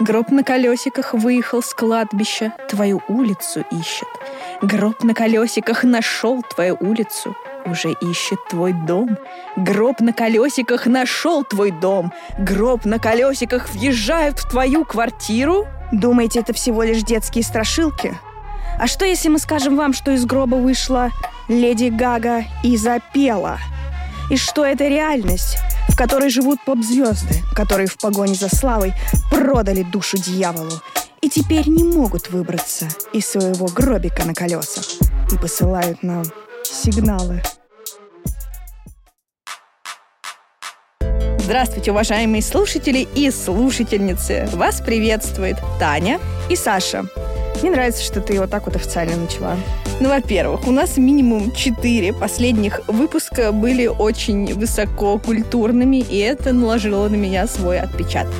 Гроб на колесиках выехал с кладбища, твою улицу ищет. Гроб на колесиках нашел твою улицу, уже ищет твой дом. Гроб на колесиках нашел твой дом. Гроб на колесиках въезжают в твою квартиру. Думаете, это всего лишь детские страшилки? А что, если мы скажем вам, что из гроба вышла Леди Гага и запела? И что это реальность, в которой живут поп-звезды, которые в погоне за славой продали душу дьяволу и теперь не могут выбраться из своего гробика на колесах и посылают нам сигналы. Здравствуйте, уважаемые слушатели и слушательницы! Вас приветствует Таня и Саша. Мне нравится, что ты вот так вот официально начала. Ну, во-первых, у нас минимум четыре последних выпуска были очень высоко культурными, и это наложило на меня свой отпечаток.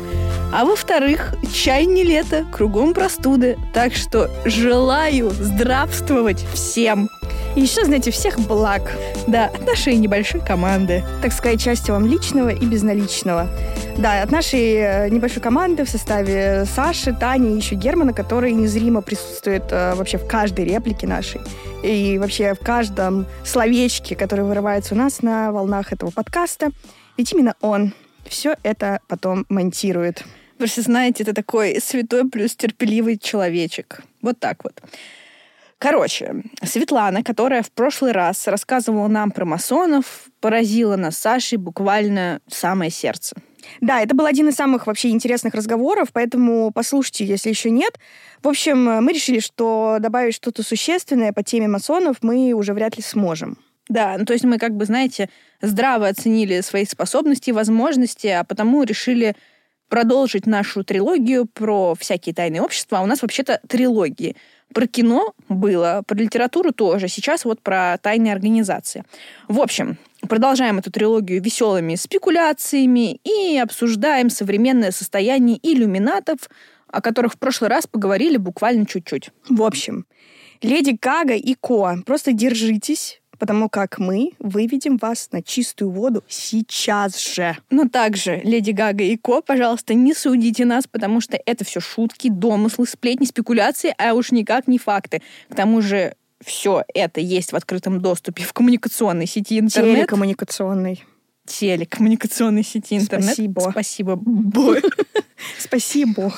А во-вторых, чай не лето, кругом простуды. Так что желаю здравствовать всем. И еще, знаете, всех благ. Да, от нашей небольшой команды. Так сказать, части вам личного и безналичного. Да, от нашей э, небольшой команды в составе Саши, Тани и еще Германа, который незримо присутствует э, вообще в каждой реплике нашей. И вообще в каждом словечке, которое вырывается у нас на волнах этого подкаста. Ведь именно он все это потом монтирует. Вы же знаете, это такой святой плюс терпеливый человечек. Вот так вот. Короче, Светлана, которая в прошлый раз рассказывала нам про масонов, поразила нас Сашей буквально самое сердце. Да, это был один из самых вообще интересных разговоров, поэтому послушайте, если еще нет. В общем, мы решили, что добавить что-то существенное по теме масонов мы уже вряд ли сможем. Да, ну то есть мы как бы, знаете, здраво оценили свои способности и возможности, а потому решили продолжить нашу трилогию про всякие тайные общества. А у нас вообще-то трилогии. Про кино было, про литературу тоже. Сейчас вот про тайные организации. В общем, продолжаем эту трилогию веселыми спекуляциями и обсуждаем современное состояние иллюминатов, о которых в прошлый раз поговорили буквально чуть-чуть. В общем, Леди Гага и Ко, просто держитесь, потому как мы выведем вас на чистую воду сейчас же. Но также, Леди Гага и Ко, пожалуйста, не судите нас, потому что это все шутки, домыслы, сплетни, спекуляции, а уж никак не факты. К тому же все это есть в открытом доступе в коммуникационной сети интернет. Телекоммуникационной. Телекоммуникационной сети интернет. Спасибо. Спасибо. Спасибо.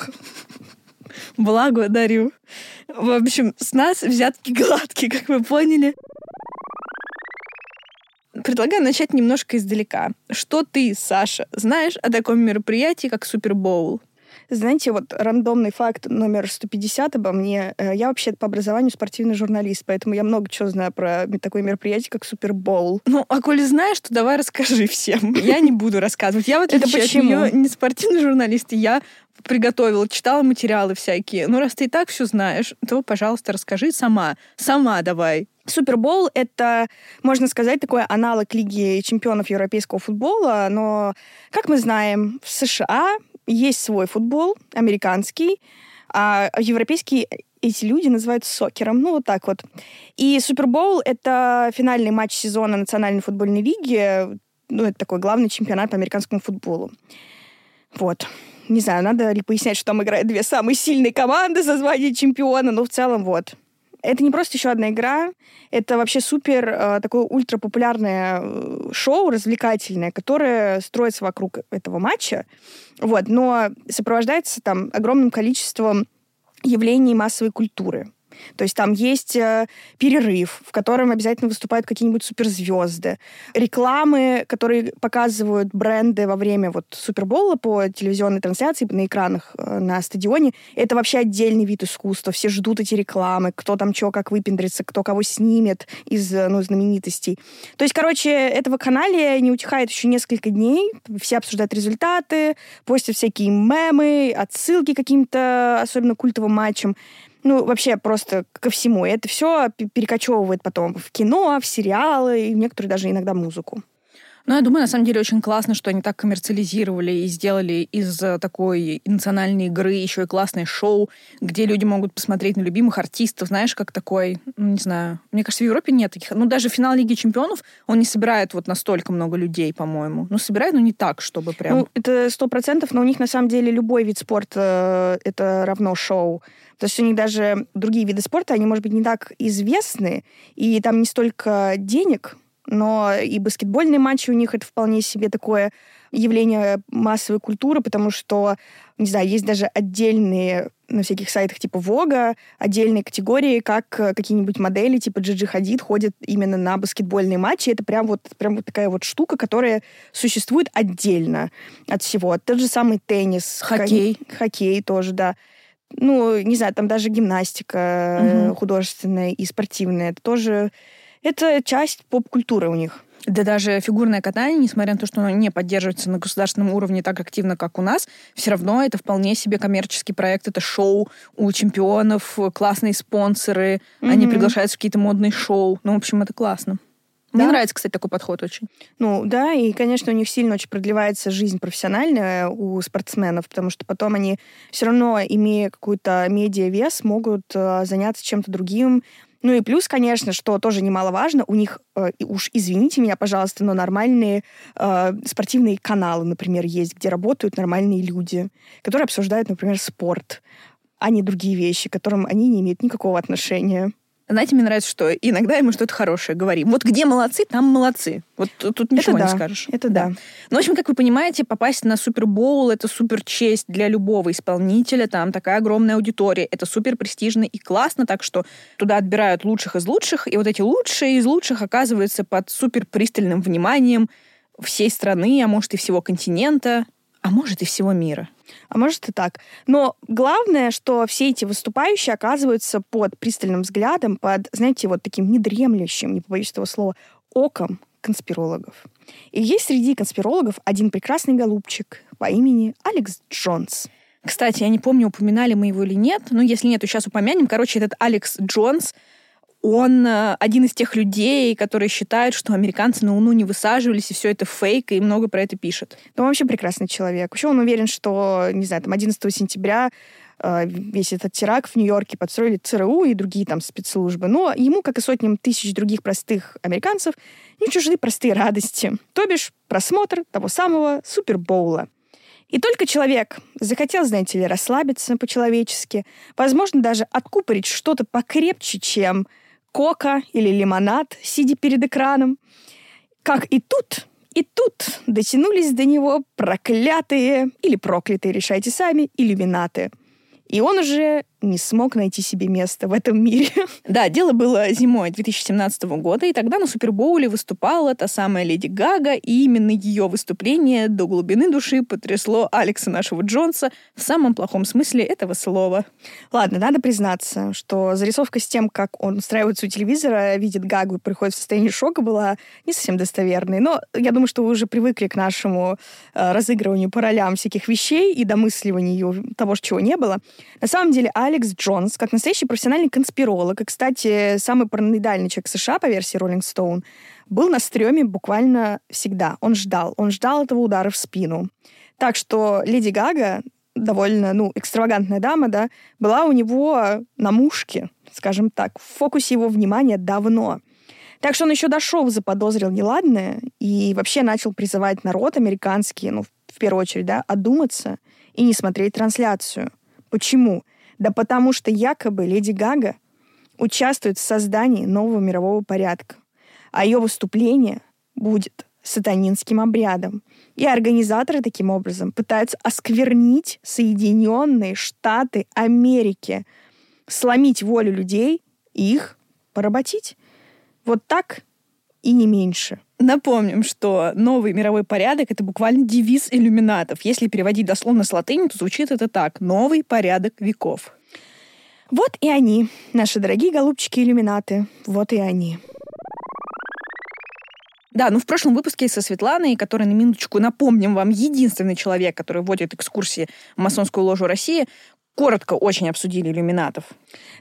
Благодарю. В общем, с нас взятки гладкие, как вы поняли. Предлагаю начать немножко издалека. Что ты, Саша, знаешь о таком мероприятии, как Супербоул? Знаете, вот рандомный факт номер 150 обо мне. Э, я вообще по образованию спортивный журналист, поэтому я много чего знаю про такое мероприятие, как Супербоул. Ну, а коли знаешь, то давай расскажи всем. Я не буду рассказывать. Я вот Это почему? от не спортивный журналист, я приготовила, читала материалы всякие. Ну, раз ты и так все знаешь, то, пожалуйста, расскажи сама. Сама давай. Супербол — это, можно сказать, такой аналог Лиги чемпионов европейского футбола, но, как мы знаем, в США есть свой футбол, американский, а европейский эти люди называют сокером, ну вот так вот. И Супербол — это финальный матч сезона Национальной футбольной лиги, ну это такой главный чемпионат по американскому футболу. Вот. Не знаю, надо ли пояснять, что там играют две самые сильные команды за звание чемпиона, но в целом вот. Это не просто еще одна игра, это вообще супер э, такое ультрапопулярное э, шоу развлекательное, которое строится вокруг этого матча, вот, но сопровождается там огромным количеством явлений массовой культуры. То есть там есть э, перерыв, в котором обязательно выступают какие-нибудь суперзвезды, рекламы, которые показывают бренды во время вот Супербола по телевизионной трансляции на экранах э, на стадионе. Это вообще отдельный вид искусства. Все ждут эти рекламы, кто там что, как выпендрится, кто кого снимет из э, ну, знаменитостей. То есть, короче, этого канале не утихает еще несколько дней. Все обсуждают результаты, постят всякие мемы, отсылки к каким-то особенно культовым матчам ну, вообще просто ко всему. И это все перекочевывает потом в кино, в сериалы и в некоторые даже иногда музыку. Ну, я думаю, на самом деле очень классно, что они так коммерциализировали и сделали из э, такой национальной игры еще и классное шоу, где люди могут посмотреть на любимых артистов, знаешь, как такой, ну, не знаю, мне кажется, в Европе нет таких. Ну, даже финал Лиги Чемпионов, он не собирает вот настолько много людей, по-моему. Ну, собирает, но не так, чтобы прям... Ну, это сто процентов, но у них на самом деле любой вид спорта э, это равно шоу. То есть у них даже другие виды спорта, они, может быть, не так известны, и там не столько денег, но и баскетбольные матчи у них это вполне себе такое явление массовой культуры, потому что, не знаю, есть даже отдельные на всяких сайтах типа Вога, отдельные категории, как какие-нибудь модели типа Джиджи Хадид ходят именно на баскетбольные матчи. Это прям вот, прям вот такая вот штука, которая существует отдельно от всего. Тот же самый теннис. Хоккей. Хоккей тоже, да. Ну, не знаю, там даже гимнастика угу. художественная и спортивная. Это тоже это часть поп-культуры у них. Да даже фигурное катание, несмотря на то, что оно не поддерживается на государственном уровне так активно, как у нас, все равно это вполне себе коммерческий проект, это шоу у чемпионов, классные спонсоры, mm-hmm. они приглашаются в какие-то модные шоу. Ну, в общем, это классно. Мне да. нравится, кстати, такой подход очень. Ну, да, и, конечно, у них сильно очень продлевается жизнь профессиональная у спортсменов, потому что потом они все равно, имея какой-то медиа-вес, могут э, заняться чем-то другим, ну и плюс, конечно, что тоже немаловажно, у них, э, уж извините меня, пожалуйста, но нормальные э, спортивные каналы, например, есть, где работают нормальные люди, которые обсуждают, например, спорт, а не другие вещи, к которым они не имеют никакого отношения. Знаете, мне нравится, что иногда мы что-то хорошее говорим. Вот где молодцы, там молодцы. Вот тут ничего это не да, скажешь. Это да. Ну, в общем, как вы понимаете, попасть на Супербоул — это супер честь для любого исполнителя. Там такая огромная аудитория. Это супер престижно и классно, так что туда отбирают лучших из лучших. И вот эти лучшие из лучших оказываются под супер пристальным вниманием всей страны, а может и всего континента, а может и всего мира а может и так. Но главное, что все эти выступающие оказываются под пристальным взглядом, под, знаете, вот таким недремлющим, не побоюсь этого слова, оком конспирологов. И есть среди конспирологов один прекрасный голубчик по имени Алекс Джонс. Кстати, я не помню, упоминали мы его или нет, но если нет, то сейчас упомянем. Короче, этот Алекс Джонс — он э, один из тех людей, которые считают, что американцы на Луну не высаживались, и все это фейк, и много про это пишет. Ну, вообще прекрасный человек. Еще он уверен, что, не знаю, там 11 сентября э, весь этот теракт в Нью-Йорке подстроили ЦРУ и другие там спецслужбы. Но ему, как и сотням тысяч других простых американцев, не чужды простые радости. То бишь просмотр того самого Супербоула. И только человек захотел, знаете ли, расслабиться по-человечески, возможно, даже откупорить что-то покрепче, чем кока или лимонад, сидя перед экраном. Как и тут, и тут дотянулись до него проклятые или проклятые, решайте сами, иллюминаты. И он уже не смог найти себе место в этом мире. Да, дело было зимой 2017 года, и тогда на Супербоуле выступала та самая Леди Гага, и именно ее выступление до глубины души потрясло Алекса нашего Джонса в самом плохом смысле этого слова. Ладно, надо признаться, что зарисовка с тем, как он устраивается у телевизора, видит Гагу и приходит в состояние шока, была не совсем достоверной. Но я думаю, что вы уже привыкли к нашему э, разыгрыванию по ролям всяких вещей и домысливанию того, чего не было. На самом деле, Алекс Джонс, как настоящий профессиональный конспиролог, и, кстати, самый параноидальный человек США по версии Rolling Stone, был на стреме буквально всегда. Он ждал. Он ждал этого удара в спину. Так что Леди Гага, довольно, ну, экстравагантная дама, да, была у него на мушке, скажем так, в фокусе его внимания давно. Так что он еще дошел, заподозрил неладное и вообще начал призывать народ американский, ну, в первую очередь, да, одуматься и не смотреть трансляцию. Почему? Да потому что якобы Леди Гага участвует в создании нового мирового порядка, а ее выступление будет сатанинским обрядом. И организаторы таким образом пытаются осквернить Соединенные Штаты Америки, сломить волю людей и их поработить. Вот так и не меньше. Напомним, что новый мировой порядок — это буквально девиз иллюминатов. Если переводить дословно с латыни, то звучит это так. Новый порядок веков. Вот и они, наши дорогие голубчики-иллюминаты. Вот и они. Да, ну в прошлом выпуске со Светланой, которая, на минуточку, напомним вам, единственный человек, который вводит экскурсии в масонскую ложу России, коротко очень обсудили иллюминатов.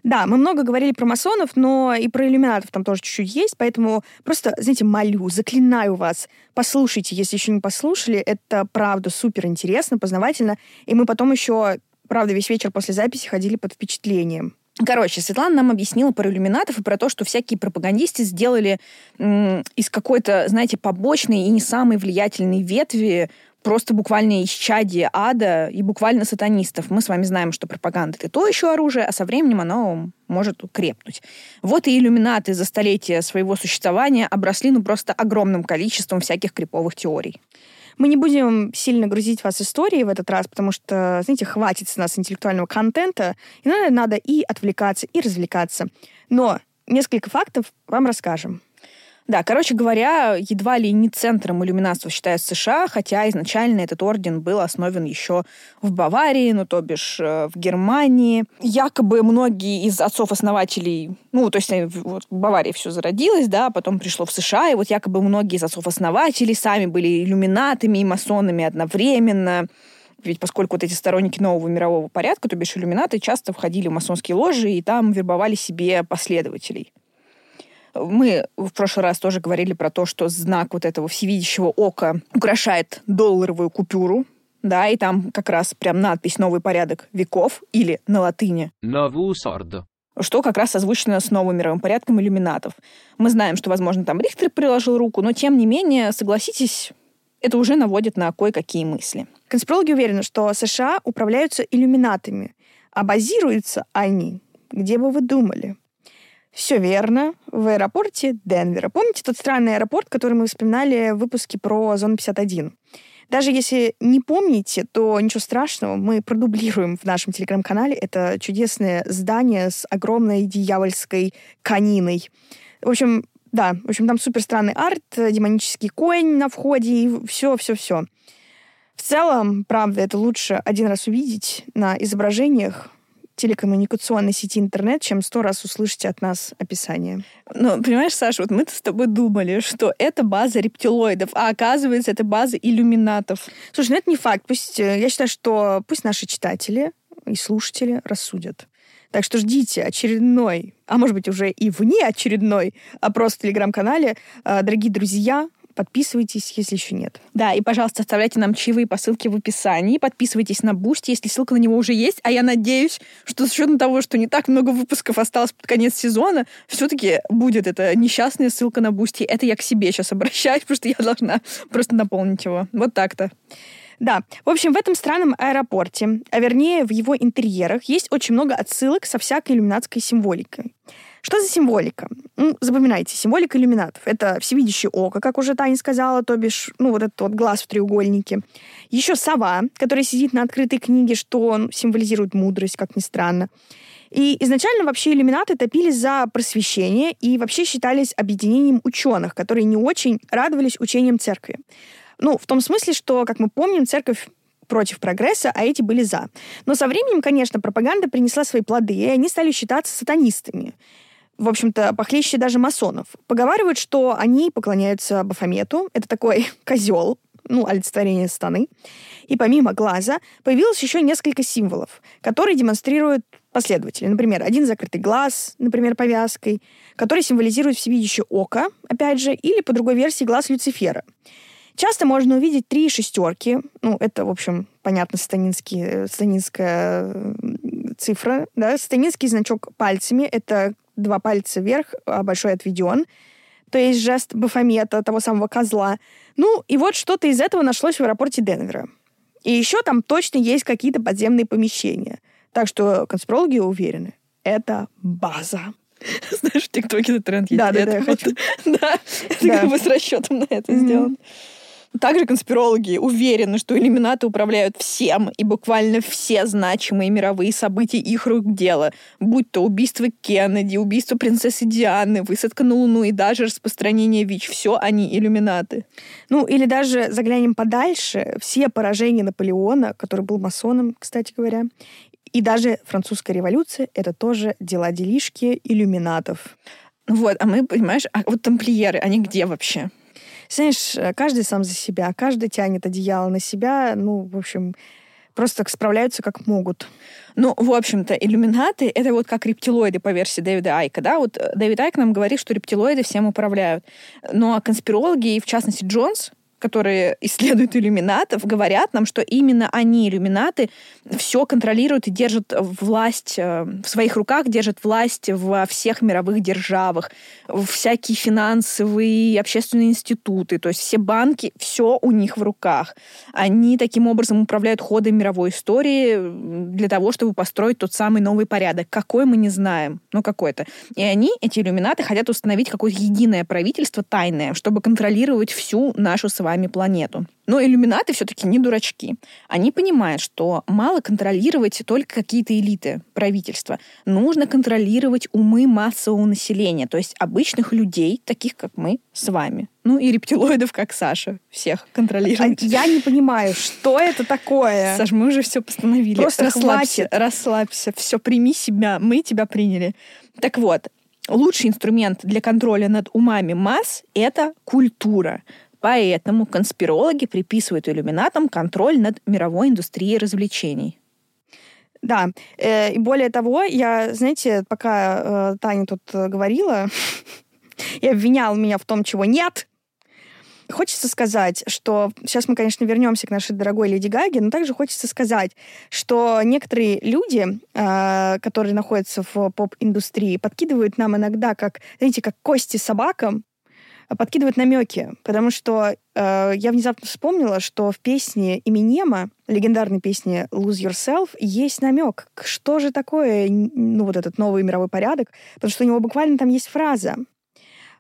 Да, мы много говорили про масонов, но и про иллюминатов там тоже чуть-чуть есть, поэтому просто, знаете, молю, заклинаю вас, послушайте, если еще не послушали, это правда супер интересно, познавательно, и мы потом еще, правда, весь вечер после записи ходили под впечатлением. Короче, Светлана нам объяснила про иллюминатов и про то, что всякие пропагандисты сделали из какой-то, знаете, побочной и не самой влиятельной ветви просто буквально исчадие ада и буквально сатанистов. Мы с вами знаем, что пропаганда — это то еще оружие, а со временем оно может крепнуть. Вот и иллюминаты за столетия своего существования обросли ну просто огромным количеством всяких криповых теорий. Мы не будем сильно грузить вас историей в этот раз, потому что, знаете, хватит с нас интеллектуального контента, и надо, надо и отвлекаться, и развлекаться. Но несколько фактов вам расскажем. Да, короче говоря, едва ли не центром иллюминатства считается США, хотя изначально этот орден был основан еще в Баварии, ну, то бишь э, в Германии. Якобы многие из отцов-основателей, ну, то есть э, вот в Баварии все зародилось, да, потом пришло в США, и вот якобы многие из отцов-основателей сами были иллюминатами и масонами одновременно. Ведь поскольку вот эти сторонники нового мирового порядка, то бишь иллюминаты, часто входили в масонские ложи и там вербовали себе последователей. Мы в прошлый раз тоже говорили про то, что знак вот этого всевидящего ока украшает долларовую купюру, да, и там как раз прям надпись «Новый порядок веков» или на латыни. Новус ордо что как раз озвучено с новым мировым порядком иллюминатов. Мы знаем, что, возможно, там Рихтер приложил руку, но, тем не менее, согласитесь, это уже наводит на кое-какие мысли. Конспирологи уверены, что США управляются иллюминатами, а базируются они, где бы вы думали, все верно. В аэропорте Денвера. Помните тот странный аэропорт, который мы вспоминали в выпуске про зону 51? Даже если не помните, то ничего страшного, мы продублируем в нашем телеграм-канале это чудесное здание с огромной дьявольской каниной. В общем, да, в общем, там супер странный арт, демонический конь на входе и все-все-все. В целом, правда, это лучше один раз увидеть на изображениях, телекоммуникационной сети интернет, чем сто раз услышите от нас описание. Ну, понимаешь, Саша, вот мы-то с тобой думали, что это база рептилоидов, а оказывается, это база иллюминатов. Слушай, ну это не факт. Пусть, э, я считаю, что пусть наши читатели и слушатели рассудят. Так что ждите очередной, а может быть уже и вне очередной опрос в Telegram-канале. А, дорогие друзья, Подписывайтесь, если еще нет. Да, и, пожалуйста, оставляйте нам чаевые по ссылке в описании. Подписывайтесь на Boosty, если ссылка на него уже есть. А я надеюсь, что с учетом того, что не так много выпусков осталось под конец сезона, все-таки будет эта несчастная ссылка на Boosty. Это я к себе сейчас обращаюсь, потому что я должна просто наполнить его. Вот так-то. Да, в общем, в этом странном аэропорте, а вернее в его интерьерах, есть очень много отсылок со всякой иллюминатской символикой. Что за символика? Ну, запоминайте, символика иллюминатов. Это всевидящее око, как уже Таня сказала, то бишь, ну, вот этот вот глаз в треугольнике. Еще сова, которая сидит на открытой книге, что он символизирует мудрость, как ни странно. И изначально вообще иллюминаты топились за просвещение и вообще считались объединением ученых, которые не очень радовались учениям церкви. Ну, в том смысле, что, как мы помним, церковь против прогресса, а эти были за. Но со временем, конечно, пропаганда принесла свои плоды, и они стали считаться сатанистами в общем-то, похлеще даже масонов. Поговаривают, что они поклоняются Бафомету. Это такой козел, ну, олицетворение станы. И помимо глаза появилось еще несколько символов, которые демонстрируют последователи. Например, один закрытый глаз, например, повязкой, который символизирует всевидящее око, опять же, или по другой версии глаз Люцифера. Часто можно увидеть три шестерки. Ну, это, в общем, понятно, станинские, станинская цифра. Да? Станинский значок пальцами — это два пальца вверх, а большой отведен. То есть жест Бафомета, того самого козла. Ну, и вот что-то из этого нашлось в аэропорте Денвера. И еще там точно есть какие-то подземные помещения. Так что конспирологи уверены, это база. Знаешь, в ТикТоке этот тренд есть. Да, да, да. Да, это как бы с расчетом на это сделано. Также конспирологи уверены, что иллюминаты управляют всем, и буквально все значимые мировые события их рук дело. Будь то убийство Кеннеди, убийство принцессы Дианы, высадка на Луну и даже распространение ВИЧ. Все они иллюминаты. Ну, или даже заглянем подальше. Все поражения Наполеона, который был масоном, кстати говоря, и даже французская революция — это тоже дела-делишки иллюминатов. Вот, а мы, понимаешь, а вот тамплиеры, они где вообще? Знаешь, э, каждый сам за себя, каждый тянет одеяло на себя. Ну, в общем, просто справляются как могут. Ну, в общем-то, иллюминаты — это вот как рептилоиды по версии Дэвида Айка, да? Вот э, Дэвид Айк нам говорит, что рептилоиды всем управляют. Ну, а конспирологи, и в частности Джонс, которые исследуют иллюминатов, говорят нам, что именно они, иллюминаты, все контролируют и держат власть э, в своих руках, держат власть во всех мировых державах, всякие финансовые общественные институты, то есть все банки, все у них в руках. Они таким образом управляют ходом мировой истории для того, чтобы построить тот самый новый порядок. Какой мы не знаем, но какой-то. И они, эти иллюминаты, хотят установить какое-то единое правительство тайное, чтобы контролировать всю нашу с вами планету. Но иллюминаты все-таки не дурачки. Они понимают, что мало контролировать только какие-то элиты правительства. Нужно контролировать умы массового населения, то есть обычных людей, таких как мы с вами. Ну и рептилоидов, как Саша. Всех контролировать. А я не понимаю, что это такое? Саш, мы уже все постановили. Просто расслабься, хватит. расслабься. Все, прими себя. Мы тебя приняли. Так вот, лучший инструмент для контроля над умами масс — это культура. Поэтому конспирологи приписывают иллюминатам контроль над мировой индустрией развлечений. Да, э, и более того, я, знаете, пока э, Таня тут э, говорила и обвинял меня в том, чего нет, Хочется сказать, что сейчас мы, конечно, вернемся к нашей дорогой Леди Гаге, но также хочется сказать, что некоторые люди, которые находятся в поп-индустрии, подкидывают нам иногда, как, знаете, как кости собакам, подкидывают намеки, потому что э, я внезапно вспомнила, что в песне Эминема, легендарной песне Lose Yourself, есть намек, что же такое, ну, вот этот новый мировой порядок, потому что у него буквально там есть фраза.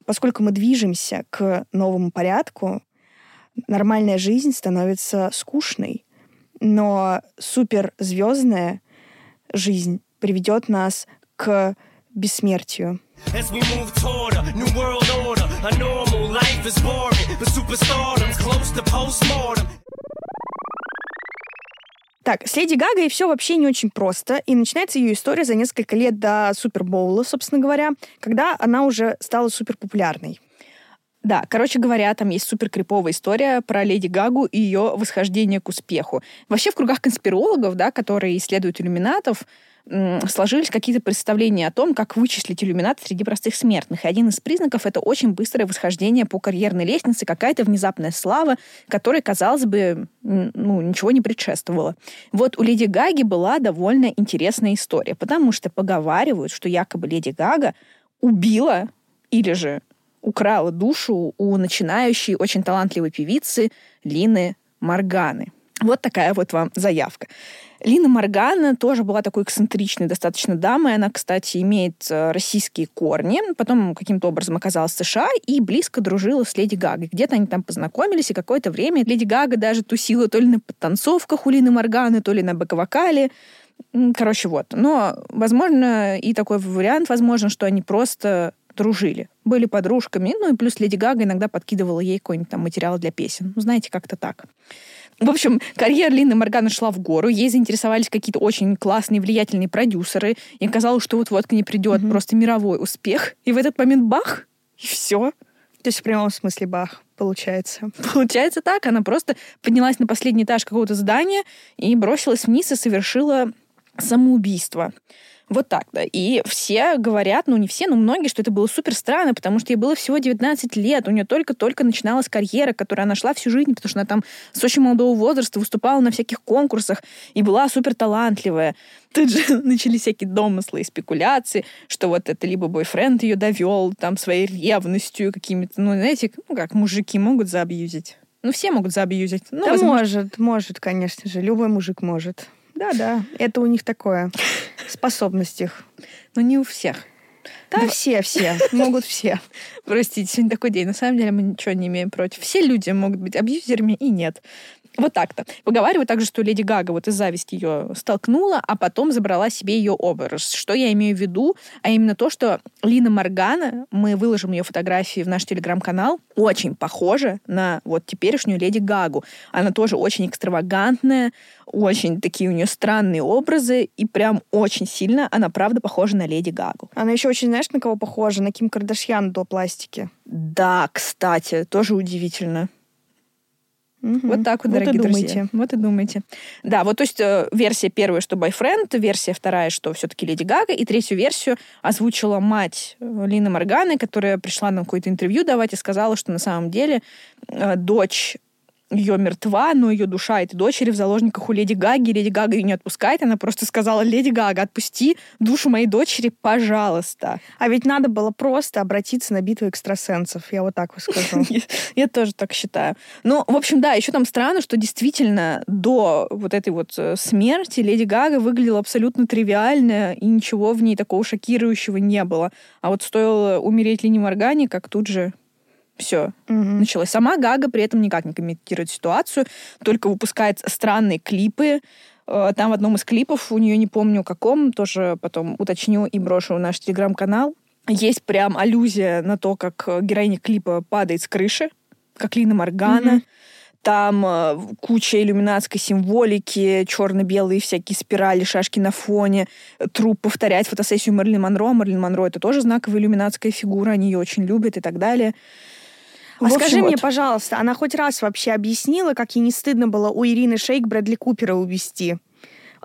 Поскольку мы движемся к новому порядку, нормальная жизнь становится скучной, но суперзвездная жизнь приведет нас к бессмертию. As we move toward a new world order, a normal life is boring, but superstardom's close to postmortem. Так, с Леди Гагой все вообще не очень просто, и начинается ее история за несколько лет до Супербоула, собственно говоря, когда она уже стала суперпопулярной. Да, короче говоря, там есть супер криповая история про Леди Гагу и ее восхождение к успеху. Вообще в кругах конспирологов, да, которые исследуют иллюминатов, сложились какие-то представления о том, как вычислить иллюминат среди простых смертных. И один из признаков — это очень быстрое восхождение по карьерной лестнице, какая-то внезапная слава, которой, казалось бы, ну, ничего не предшествовало. Вот у Леди Гаги была довольно интересная история, потому что поговаривают, что якобы Леди Гага убила или же украла душу у начинающей, очень талантливой певицы Лины Морганы. Вот такая вот вам заявка. Лина Моргана тоже была такой эксцентричной достаточно дамой. Она, кстати, имеет э, российские корни. Потом каким-то образом оказалась в США и близко дружила с Леди Гагой. Где-то они там познакомились, и какое-то время Леди Гага даже тусила то ли на подтанцовках у Лины Морганы, то ли на бэк-вокале. Короче, вот. Но, возможно, и такой вариант, возможно, что они просто дружили, были подружками, ну и плюс Леди Гага иногда подкидывала ей какой-нибудь там материал для песен. Ну, знаете, как-то так. В общем, карьера Лины Моргана шла в гору. Ей заинтересовались какие-то очень классные, влиятельные продюсеры. И казалось, что вот-вот к ней придет mm-hmm. просто мировой успех. И в этот момент бах, и все. То есть в прямом смысле бах, получается. Получается так. Она просто поднялась на последний этаж какого-то здания и бросилась вниз и совершила самоубийство. Вот так, да. И все говорят, ну не все, но многие, что это было супер странно, потому что ей было всего 19 лет, у нее только-только начиналась карьера, которую она шла всю жизнь, потому что она там с очень молодого возраста выступала на всяких конкурсах и была супер талантливая. Тут же начались всякие домыслы и спекуляции, что вот это либо бойфренд ее довел там своей ревностью какими-то, ну, знаете, ну как мужики могут заабьюзить. Ну, все могут заабьюзить. Ну, да возможно. может, может, конечно же. Любой мужик может. Да-да, это у них такое. Способность их. Но не у всех. Да, да, все, все. Могут все. Простите, сегодня такой день. На самом деле мы ничего не имеем против. Все люди могут быть абьюзерами и нет. Вот так-то. Поговаривают также, что Леди Гага вот из зависти ее столкнула, а потом забрала себе ее образ. Что я имею в виду? А именно то, что Лина Моргана, мы выложим ее фотографии в наш телеграм-канал, очень похожа на вот теперешнюю Леди Гагу. Она тоже очень экстравагантная, очень такие у нее странные образы, и прям очень сильно она, правда, похожа на Леди Гагу. Она еще очень, знаешь, на кого похожа? На Ким Кардашьян до пластики. Да, кстати, тоже удивительно. Угу. Вот так вот, вот дорогие и друзья. думайте. Вот и думайте. Да, вот то есть э, версия первая, что бойфренд, версия вторая, что все-таки Леди Гага, и третью версию озвучила мать э, Лины Морганы, которая пришла на какое-то интервью давать и сказала, что на самом деле э, дочь ее мертва, но ее душа этой дочери в заложниках у Леди Гаги. Леди Гага ее не отпускает. Она просто сказала, Леди Гага, отпусти душу моей дочери, пожалуйста. А ведь надо было просто обратиться на битву экстрасенсов. Я вот так вот скажу. Я тоже так считаю. Ну, в общем, да, еще там странно, что действительно до вот этой вот э, смерти Леди Гага выглядела абсолютно тривиально, и ничего в ней такого шокирующего не было. А вот стоило умереть Лини Моргане, как тут же все, Угу. началось. Сама Гага при этом никак не комментирует ситуацию, только выпускает странные клипы. Э, Там в одном из клипов, у нее не помню каком, тоже потом уточню и брошу в наш телеграм-канал, есть прям аллюзия на то, как э, героиня клипа падает с крыши, как Лина Моргана. Мгм. Там э, куча иллюминатской символики, черно-белые всякие спирали, шашки на фоне, труп повторять фотосессию Мерлин Монро. Мерлин Монро — это тоже знаковая иллюминатская фигура, они ее очень любят и так далее. А В общем, скажи мне, вот. пожалуйста, она хоть раз вообще объяснила, как ей не стыдно было у Ирины Шейк Брэдли Купера увести?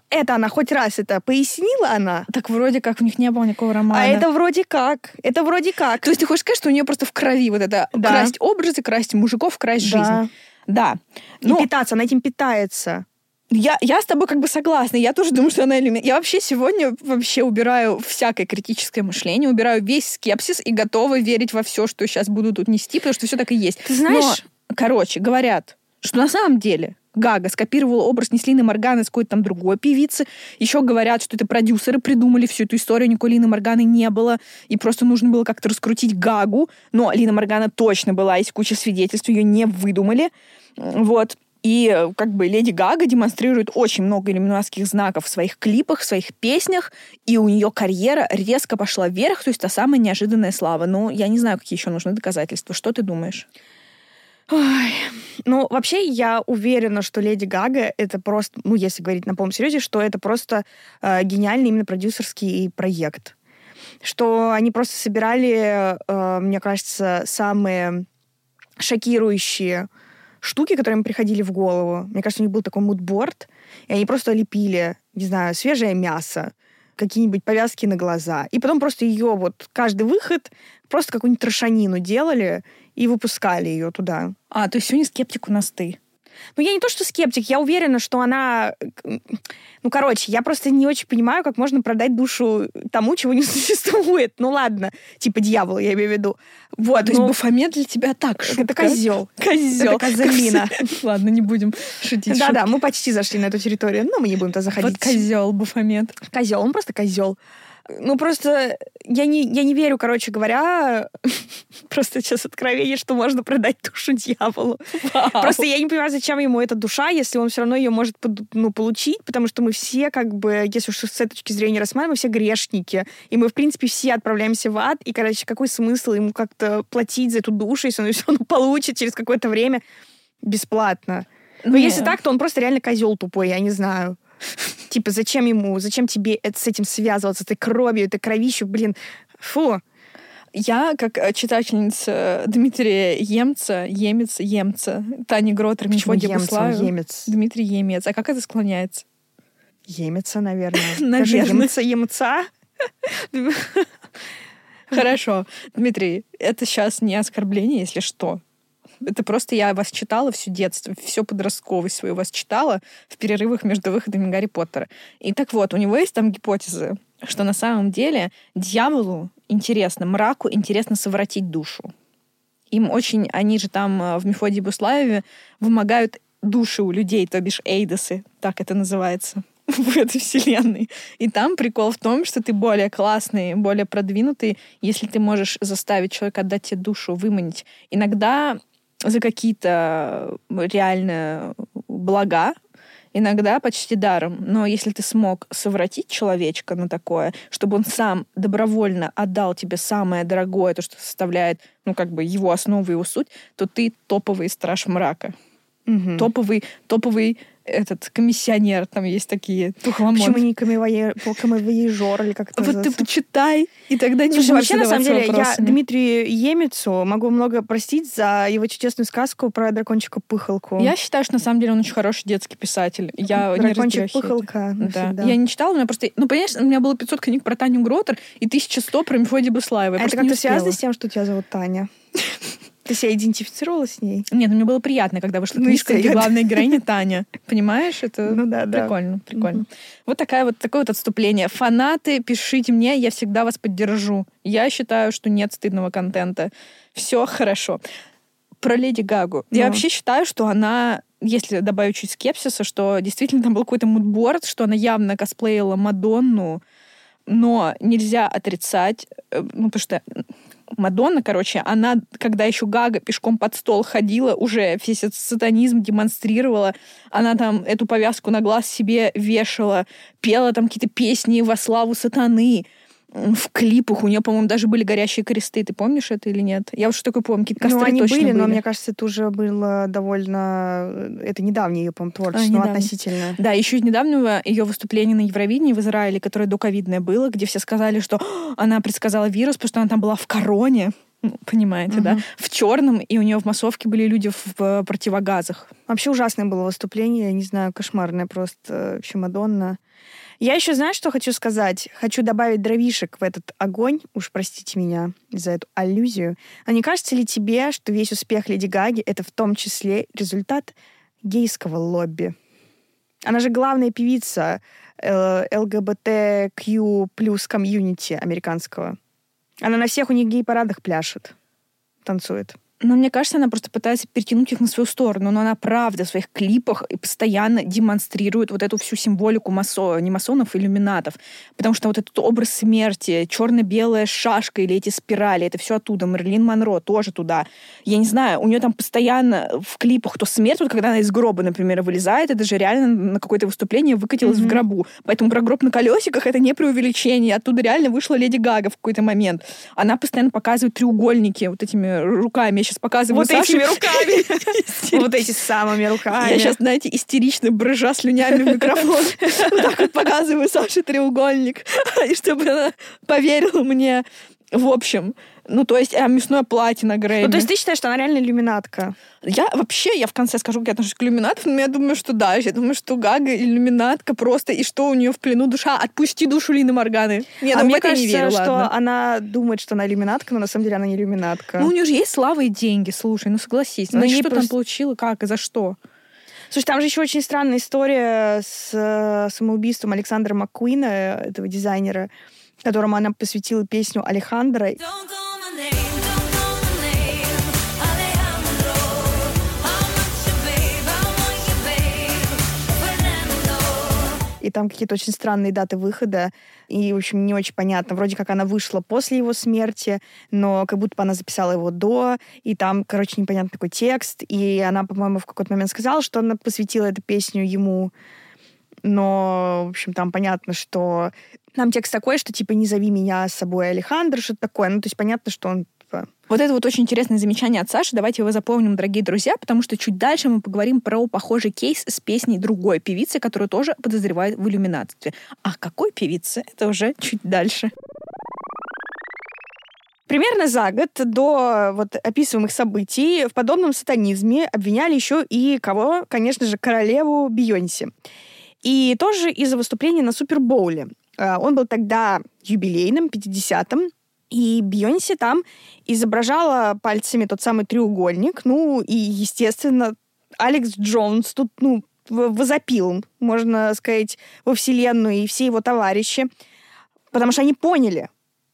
Это она хоть раз это пояснила она? Так вроде как у них не было никакого романа. А это вроде как. Это вроде как. То есть ты хочешь сказать, что у нее просто в крови вот это Да. красть образы, красть мужиков, красть Да. жизнь. Да. И Ну, питаться, она этим питается. Я, я с тобой как бы согласна. Я тоже думаю, что она элемент. Я вообще сегодня вообще убираю всякое критическое мышление, убираю весь скепсис и готова верить во все, что сейчас буду тут нести, потому что все так и есть. Ты знаешь- Но, короче, говорят, что на самом деле Гага скопировала образ Неслины Морганы с какой-то там другой певицы. Еще говорят, что это продюсеры придумали всю эту историю, никакой Лины Морганы не было, и просто нужно было как-то раскрутить Гагу. Но Лина Моргана точно была, есть куча свидетельств, ее не выдумали. Вот. И э, как бы Леди Гага демонстрирует очень много иллюминатских знаков в своих клипах, в своих песнях, и у нее карьера резко пошла вверх, то есть та самая неожиданная слава. Ну, я не знаю, какие еще нужны доказательства. Что ты думаешь? Ой. Ну, вообще, я уверена, что Леди Гага это просто, ну, если говорить на полном серьезе, что это просто э, гениальный именно продюсерский проект. Что они просто собирали, э, мне кажется, самые шокирующие штуки, которые им приходили в голову. Мне кажется, у них был такой мудборд, и они просто лепили, не знаю, свежее мясо, какие-нибудь повязки на глаза. И потом просто ее вот каждый выход просто какую-нибудь трошанину делали и выпускали ее туда. А, то есть сегодня скептик у нас ты. Ну, я не то, что скептик, я уверена, что она... Ну, короче, я просто не очень понимаю, как можно продать душу тому, чего не существует. Ну, ладно, типа дьявола, я имею в виду. Вот, То есть ну, Бафомет для тебя так, шутка. это козел. Козел. Это козелина. Ладно, не будем шутить. Да-да, мы почти зашли на эту территорию, но мы не будем туда заходить. Вот козел Бафомет. Козел, он просто козел. Ну, просто я не, я не верю, короче говоря, просто сейчас откровение, что можно продать душу дьяволу. Просто я не понимаю, зачем ему эта душа, если он все равно ее может ну, получить, потому что мы все, как бы, если уж с этой точки зрения рассматриваем, мы все грешники. И мы, в принципе, все отправляемся в ад. И, короче, какой смысл ему как-то платить за эту душу, если он ее все равно получит через какое-то время бесплатно? Но если так, то он просто реально козел тупой, я не знаю. Типа, зачем ему, зачем тебе это- с этим связываться, этой кровью, этой кровищу, блин, фу. Я, как э, читательница Дмитрия Емца, Емец, Емца, Тани Гротер, Почему емца, емец? Дмитрий Емец. А как это склоняется? Емеца, наверное. Наверное. Емца, емца. Хорошо. Дмитрий, это сейчас не оскорбление, если что. Это просто я вас читала все детство, все подростковость свою вас читала в перерывах между выходами Гарри Поттера. И так вот, у него есть там гипотезы, что на самом деле дьяволу интересно, мраку интересно совратить душу. Им очень, они же там э, в Мефодии Буслаеве вымогают души у людей, то бишь эйдосы, так это называется в этой вселенной. И там прикол в том, что ты более классный, более продвинутый, если ты можешь заставить человека отдать тебе душу, выманить. Иногда за какие-то реально блага, иногда почти даром. Но если ты смог совратить человечка на такое, чтобы он сам добровольно отдал тебе самое дорогое, то, что составляет, ну, как бы его основу, его суть, то ты топовый страж мрака. Мгм. Топовый, топовый этот комиссионер, там есть такие тухломон. Почему не камевоежор или как это Вот ты почитай, и тогда не Слушай, вообще, на самом деле, я. Дмитрию Емецу могу много простить за его чудесную сказку про дракончика-пыхалку. Я считаю, что на самом деле он очень хороший детский писатель. Я Дракончик-пыхалка Да. навсегда. Я не читала, у меня просто... Ну, понимаешь, у меня было 500 книг про Таню Гротер и 1100 про Мефодия Буслаева. Я А это как-то связано с тем, что тебя зовут Таня? Ты себя идентифицировала с ней? Нет, ну, мне было приятно, когда вышла Ну, книжка, где главная героиня Таня. Понимаешь? Это Ну да, да. прикольно, прикольно. Вот такая вот такое вот отступление. Фанаты, пишите мне, я всегда вас поддержу. Я считаю, что нет стыдного контента. Все хорошо. Про Леди Гагу. Я Ну. вообще считаю, что она, если добавить чуть скепсиса, что действительно там был какой-то мудборд, что она явно косплеила Мадонну, но нельзя отрицать, э, ну, потому что Мадонна, короче, она, когда еще Гага пешком под стол ходила, уже весь этот сатанизм демонстрировала, она там эту повязку на глаз себе вешала, пела там какие-то песни во славу сатаны, в клипах у нее, по-моему, даже были горящие кресты. Ты помнишь это или нет? Я уж такой помню, какие-то костры ну, они точно были, были. но мне кажется, это уже было довольно... Это недавнее ее, по-моему, творчество, но недавно. относительно. Да, еще из недавнего ее выступление на Евровидении в Израиле, которое доковидное было, где все сказали, что «О, она предсказала вирус, потому что она там была в короне, Ну, понимаете, да, Мгм. в черном, и у нее в массовке были люди в э, противогазах. Вообще ужасное было выступление, я не знаю, кошмарное просто. Вообще Мадонна. Я еще, знаешь, что хочу сказать? Хочу добавить дровишек в этот огонь, уж простите меня за эту аллюзию. А не кажется ли тебе, что весь успех Леди Гаги — это в том числе результат гейского лобби? Она же главная певица э, ЛГБТQ плюс комьюнити американского. Она на всех у них гей-парадах пляшет, танцует. Но мне кажется, она просто пытается перетянуть их на свою сторону. Но она правда в своих клипах и постоянно демонстрирует вот эту всю символику масо... не масонов, иллюминатов. Потому что вот этот образ смерти, черно-белая шашка или эти спирали, это все оттуда. Мерлин Монро тоже туда. Я не знаю, у нее там постоянно в клипах то смерть, вот когда она из гроба, например, вылезает, это же реально на какое-то выступление выкатилась в Мгм. гробу. Поэтому про гроб на колесиках это не преувеличение. Оттуда реально вышла Леди Гага в какой-то момент. Она постоянно показывает треугольники вот этими руками. Я сейчас показываю Вот Саше. этими руками. Вот эти самыми руками. Я сейчас, знаете, истерично брыжа слюнями в микрофон. Вот так вот показываю Саше треугольник. И чтобы она поверила мне. В общем, ну, то есть, а мясное платье на Грэмми. Ну, то есть ты считаешь, что она реально иллюминатка? Я вообще, я в конце скажу, как я отношусь к иллюминатам, но я думаю, что да. Я думаю, что Гага иллюминатка просто, и что у нее в плену душа. Отпусти душу Лины Морганы. Я а думаю, мне кажется, не верю, что ладно. она думает, что она иллюминатка, но на самом деле она не иллюминатка. Ну, у нее же есть слава и деньги, слушай, ну согласись. Ну, Она ей что там просто- получила, как и за что? Слушай, там же еще очень странная история с э, самоубийством Александра Маккуина, э, этого дизайнера, которому она посвятила песню Алехандро. И там какие-то очень странные даты выхода. И, в общем, не очень понятно. Вроде как она вышла после его смерти, но как будто бы она записала его до. И там, короче, непонятный такой текст. И она, по-моему, в какой-то момент сказала, что она посвятила эту песню ему. Но, в общем, там понятно, что... Там текст такой, что, типа, не зови меня с собой Алехандро, что-то такое. Ну, то есть понятно, что он, типа... Вот это вот очень интересное замечание от Саши. Давайте его запомним, дорогие друзья, потому что чуть дальше мы поговорим про похожий кейс с песней другой певицы, которую тоже подозревают в иллюминатстве. А какой певицы? Это уже чуть дальше. Примерно за год до вот описываемых событий в подобном сатанизме обвиняли еще и кого? Конечно же, королеву Бейонсе. И тоже из-за выступления на Супербоуле. А, Он был тогда юбилейным, 50-м, и Бейонсе там изображала пальцами тот самый треугольник. Ну, и, естественно, Алекс Джонс тут, ну, возопил, можно сказать, во вселенную и все его товарищи, потому что они поняли,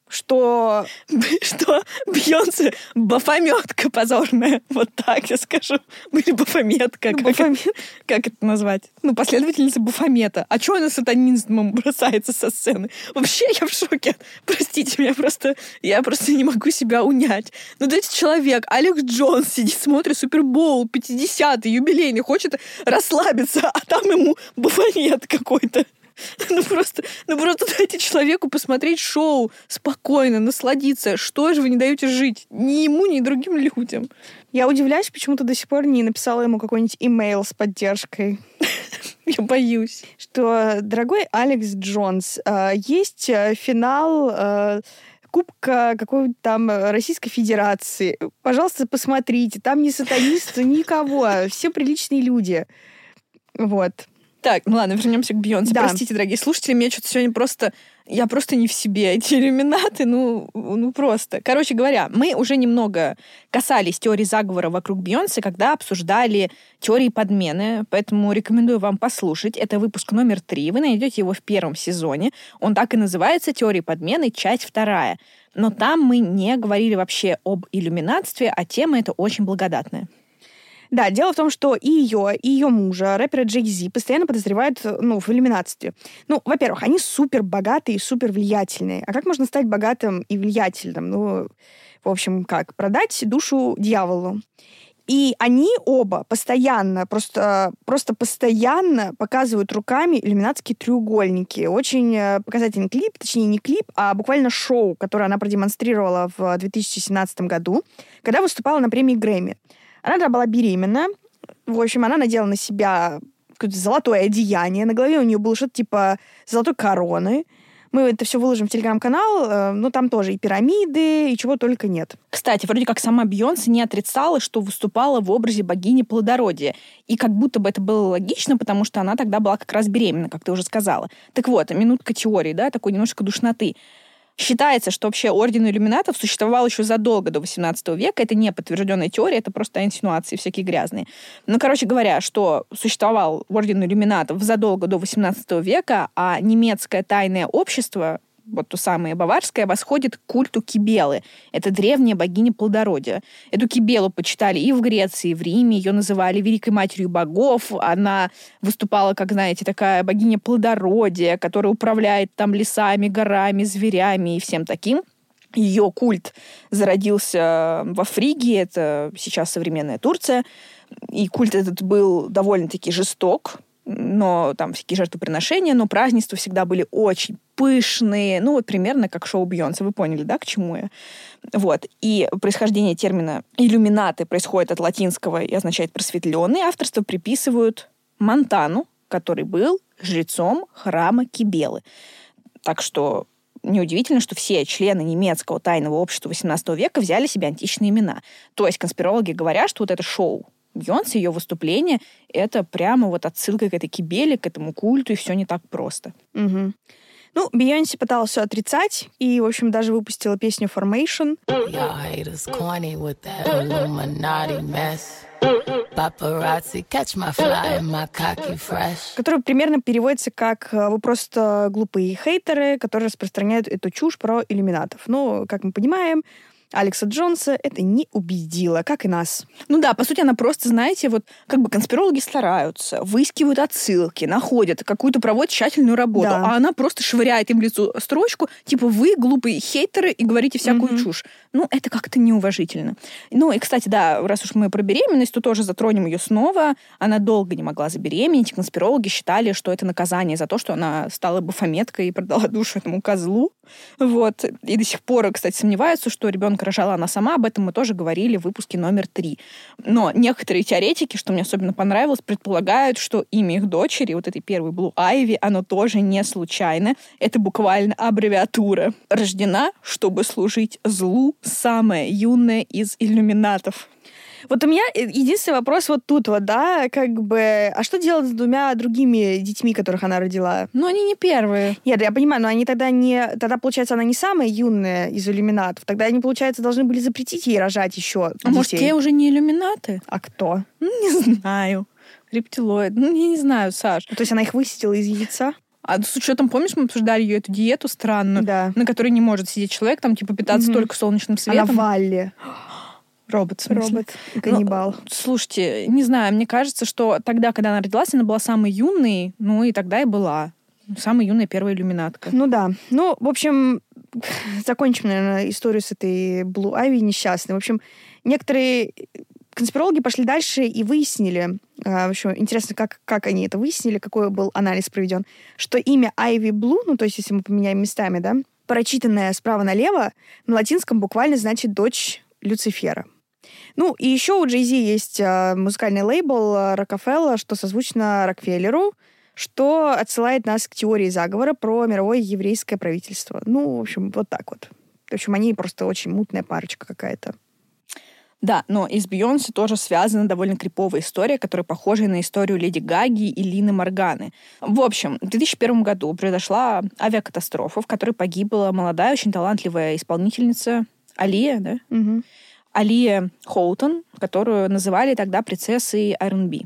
что Что Бьонсе бафометка позорная. Вот так я скажу. Или бафометка. Как, Бафомет. это, как это назвать? Ну, последовательница Бафомета. А чего она сатанизмом бросается со сцены? Вообще, я в шоке. Простите меня, просто я просто не могу себя унять. Ну, дайте человек, Алекс Джонс сидит, смотрит Супербоул, 50-й, юбилейный, хочет расслабиться, а там ему Бафомет какой-то. Ну просто, ну просто дайте человеку посмотреть шоу, спокойно, насладиться. Что же вы не даете жить? Ни ему, ни другим людям. Я удивляюсь, почему ты до сих пор не написала ему какой-нибудь имейл с поддержкой. Я боюсь. Что, дорогой Алекс Джонс, э, есть э, финал э, Кубка какой-то там Российской Федерации. Пожалуйста, посмотрите. Там ни сатанисты, никого. Все приличные люди. Вот. Так, ну ладно, вернемся к Бейонсе. Да. Простите, дорогие слушатели, мне что-то сегодня просто... Я просто не в себе. Эти иллюминаты, ну, ну просто. Короче говоря, мы уже немного касались теории заговора вокруг Бейонсе, когда обсуждали теории подмены, поэтому рекомендую вам послушать. Это выпуск номер три. Вы найдете его в первом сезоне. Он так и называется «Теории подмены. Часть вторая». Но там мы не говорили вообще об иллюминатстве, а тема эта очень благодатная. Да, дело в том, что и ее, и ее мужа, рэпера Джей Зи, постоянно подозревают ну, в иллюминатстве. Ну, во-первых, они супер богатые и супер влиятельные. А как можно стать богатым и влиятельным? Ну, в общем, как? Продать душу дьяволу. И они оба постоянно, просто, просто постоянно показывают руками иллюминатские треугольники. Очень э, показательный клип, точнее не клип, а буквально шоу, которое она продемонстрировала в 2017 году, когда выступала на премии Грэмми. Она тогда была беременна. В общем, она надела на себя какое-то золотое одеяние. На голове у нее было что-то типа золотой короны. Мы это все выложим в телеграм-канал, э, но там тоже и пирамиды, и чего только нет. Кстати, вроде как сама Бейонсе не отрицала, что выступала в образе богини плодородия. И как будто бы это было логично, потому что она тогда была как раз беременна, как ты уже сказала. Так вот, минутка теории, да, такой немножко душноты. Считается, что вообще орден иллюминатов существовал еще задолго до 18 века. Это не подтвержденная теория, это просто инсинуации всякие грязные. Ну, короче говоря, что существовал орден иллюминатов задолго до 18 века, а немецкое тайное общество вот то самое баварское, восходит к культу Кибелы. Это древняя богиня плодородия. Эту Кибелу почитали и в Греции, и в Риме. Ее называли Великой Матерью Богов. Она выступала, как знаете, такая богиня плодородия, которая управляет там лесами, горами, зверями и всем таким. Ее культ зародился во Фригии, это сейчас современная Турция. И культ этот был довольно-таки жесток, но там всякие жертвоприношения, но празднества всегда были очень пышные, ну вот примерно как шоу Бьонса, вы поняли, да, к чему я? Вот. И происхождение термина «иллюминаты» происходит от латинского и означает «просветленный». Авторство приписывают Монтану, который был жрецом храма Кибелы. Так что неудивительно, что все члены немецкого тайного общества XVIII века взяли себе античные имена. То есть конспирологи говорят, что вот это шоу Бьонсе, ее выступление, это прямо вот отсылка к этой кибеле, к этому культу, и все не так просто. Мгм. Ну, Бейонсе пыталась все отрицать, и, в общем, даже выпустила песню Formation. Который примерно переводится как э, «Вы просто глупые хейтеры, которые распространяют эту чушь про иллюминатов». Ну, как мы понимаем, Алекса Джонса это не убедило, как и нас. Ну да, по сути, она просто, знаете, вот как бы конспирологи стараются, выискивают отсылки, находят какую-то, проводят тщательную работу, Да. а она просто швыряет им в лицо строчку, типа, вы глупые хейтеры и говорите всякую Мгм. чушь. Ну, это как-то неуважительно. Ну, и, кстати, да, раз уж мы про беременность, то тоже затронем ее снова. Она долго не могла забеременеть. Конспирологи считали, что это наказание за то, что она стала бафометкой и продала душу этому козлу. Вот. И до сих пор, кстати, сомневаются, что ребенка рожала она сама. Об этом мы тоже говорили в выпуске номер три. Но некоторые теоретики, что мне особенно понравилось, предполагают, что имя их дочери, вот этой первой Блу Айви, оно тоже не случайно. Это буквально аббревиатура. Рождена, чтобы служить злу, самая юная из иллюминатов. Вот у меня э, единственный вопрос вот тут вот, да, как бы, а что делать с двумя другими детьми, которых она родила? Но они не первые. Нет, я понимаю, но они тогда не... Тогда, получается, она не самая юная из иллюминатов. Тогда они, получается, должны были запретить ей рожать еще А может, детей. те уже не иллюминаты? А кто? Ну, не знаю. Рептилоид. Ну, я не знаю, Саш. То есть она их высидела из яйца? А с учетом, помнишь, мы обсуждали ее эту диету странную, Да. на которой не может сидеть человек, там, типа, питаться Мгм. только солнечным Она светом. Валли. Робот, смысле. Робот каннибал. Ну, слушайте, не знаю, мне кажется, что тогда, когда она родилась, она была самой юной, ну и тогда и была. Самая юная первая иллюминатка. Ну да. Ну, в общем, закончим, наверное, историю с этой Блу Айви несчастной. В общем, некоторые конспирологи пошли дальше и выяснили, А, В общем, интересно, как, как они это выяснили, какой был анализ проведен, что имя Айви Блу, ну, то есть если мы поменяем местами, да, прочитанное справа налево, на латинском буквально значит «дочь Люцифера». Ну, и еще у Джей Зи есть а, музыкальный лейбл Рокфелла, что созвучно Рокфеллеру, что отсылает нас к теории заговора про мировое еврейское правительство. Ну, в общем, вот так вот. В общем, они просто очень мутная парочка какая-то. Да, но и с Бейонсе тоже связана довольно криповая история, которая похожа на историю Леди Гаги и Лины Морганы. В общем, в 2001 году произошла авиакатастрофа, в которой погибла молодая, очень талантливая исполнительница Алия, да? Мгм. Алия Хоутон, которую называли тогда принцессой R&B.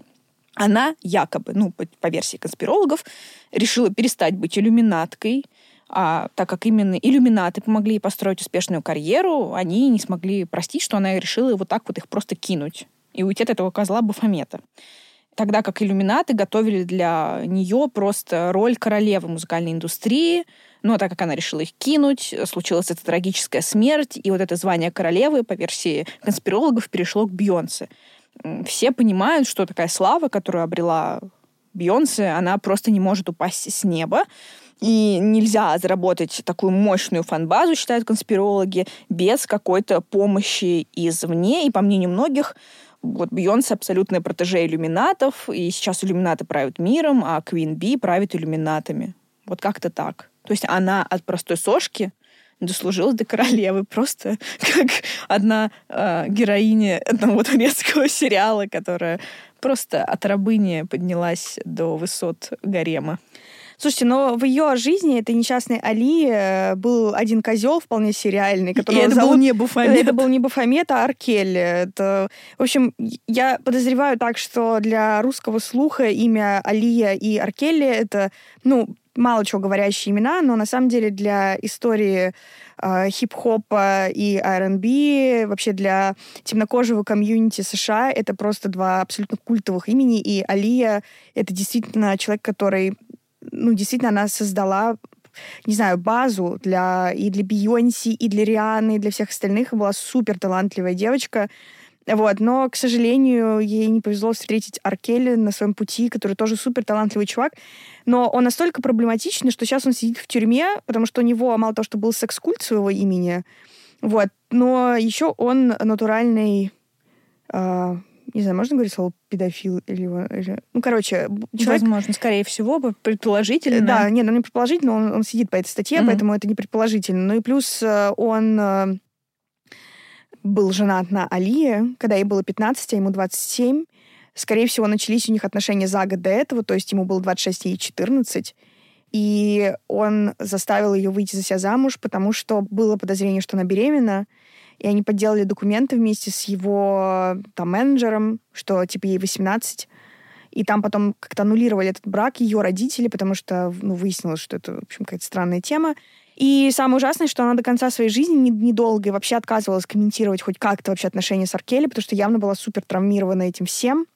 Она якобы, ну, по, по версии конспирологов, решила перестать быть иллюминаткой, а так как именно иллюминаты помогли ей построить успешную карьеру, они не смогли простить, что она решила вот так вот их просто кинуть и уйти от этого козла Бафомета. Тогда как иллюминаты готовили для нее просто роль королевы музыкальной индустрии, но так как она решила их кинуть, случилась эта трагическая смерть, и вот это звание королевы, по версии конспирологов, перешло к Бейонсе. М, Все понимают, что такая слава, которую обрела Бейонсе, она просто не может упасть с неба. И нельзя заработать такую мощную фан-базу, считают конспирологи, без какой-то помощи извне. И по мнению многих, вот Бейонсе абсолютная протеже иллюминатов, и сейчас иллюминаты правят миром, а Queen Би правит иллюминатами. Вот как-то так. То есть она от простой сошки дослужилась до королевы. Просто как одна э, героиня одного турецкого сериала, которая просто от рабыни поднялась до высот гарема. Слушайте, но в ее жизни этой несчастной Али э, был один козел вполне сериальный, И которого это был зовут- не Буфамет. Это был не Бафомет, а Аркель. Это, в общем, я подозреваю так, что для русского слуха имя Алия и Аркелли это, ну, мало чего говорящие имена, но на самом деле для истории э, хип-хопа и R&B, вообще для темнокожего комьюнити США это просто два абсолютно культовых имени, и Алия — это действительно человек, который, ну, действительно она создала не знаю, базу для и для Бейонси, и для Рианы, и для всех остальных. Была супер талантливая девочка. Вот, но, к сожалению, ей не повезло встретить Аркели на своем пути, который тоже супер талантливый чувак. Но он настолько проблематичный, что сейчас он сидит в тюрьме, потому что у него мало того, что был секс-культ своего имени, вот, но еще он натуральный, а, не знаю, можно говорить слово педофил или, его- или- ну, короче, человек, Возможно, скорее всего, предположительно. да, нет, ну не предположительно, он, он сидит по этой статье, Мгм. поэтому это не предположительно. Ну и плюс э, он э, был женат на Алие, когда ей было 15, а ему 27. Скорее всего, начались у них отношения за год до этого, то есть ему было 26, ей 14. И он заставил ее выйти за себя замуж, потому что было подозрение, что она беременна. И они подделали документы вместе с его там, менеджером, что типа ей 18. И там потом как-то аннулировали этот брак ее родители, потому что ну, выяснилось, что это, в общем, какая-то странная тема. И самое ужасное, что она до конца своей жизни не- недолго и вообще отказывалась комментировать хоть как-то вообще отношения с Аркели, потому что явно была супер травмирована этим всем.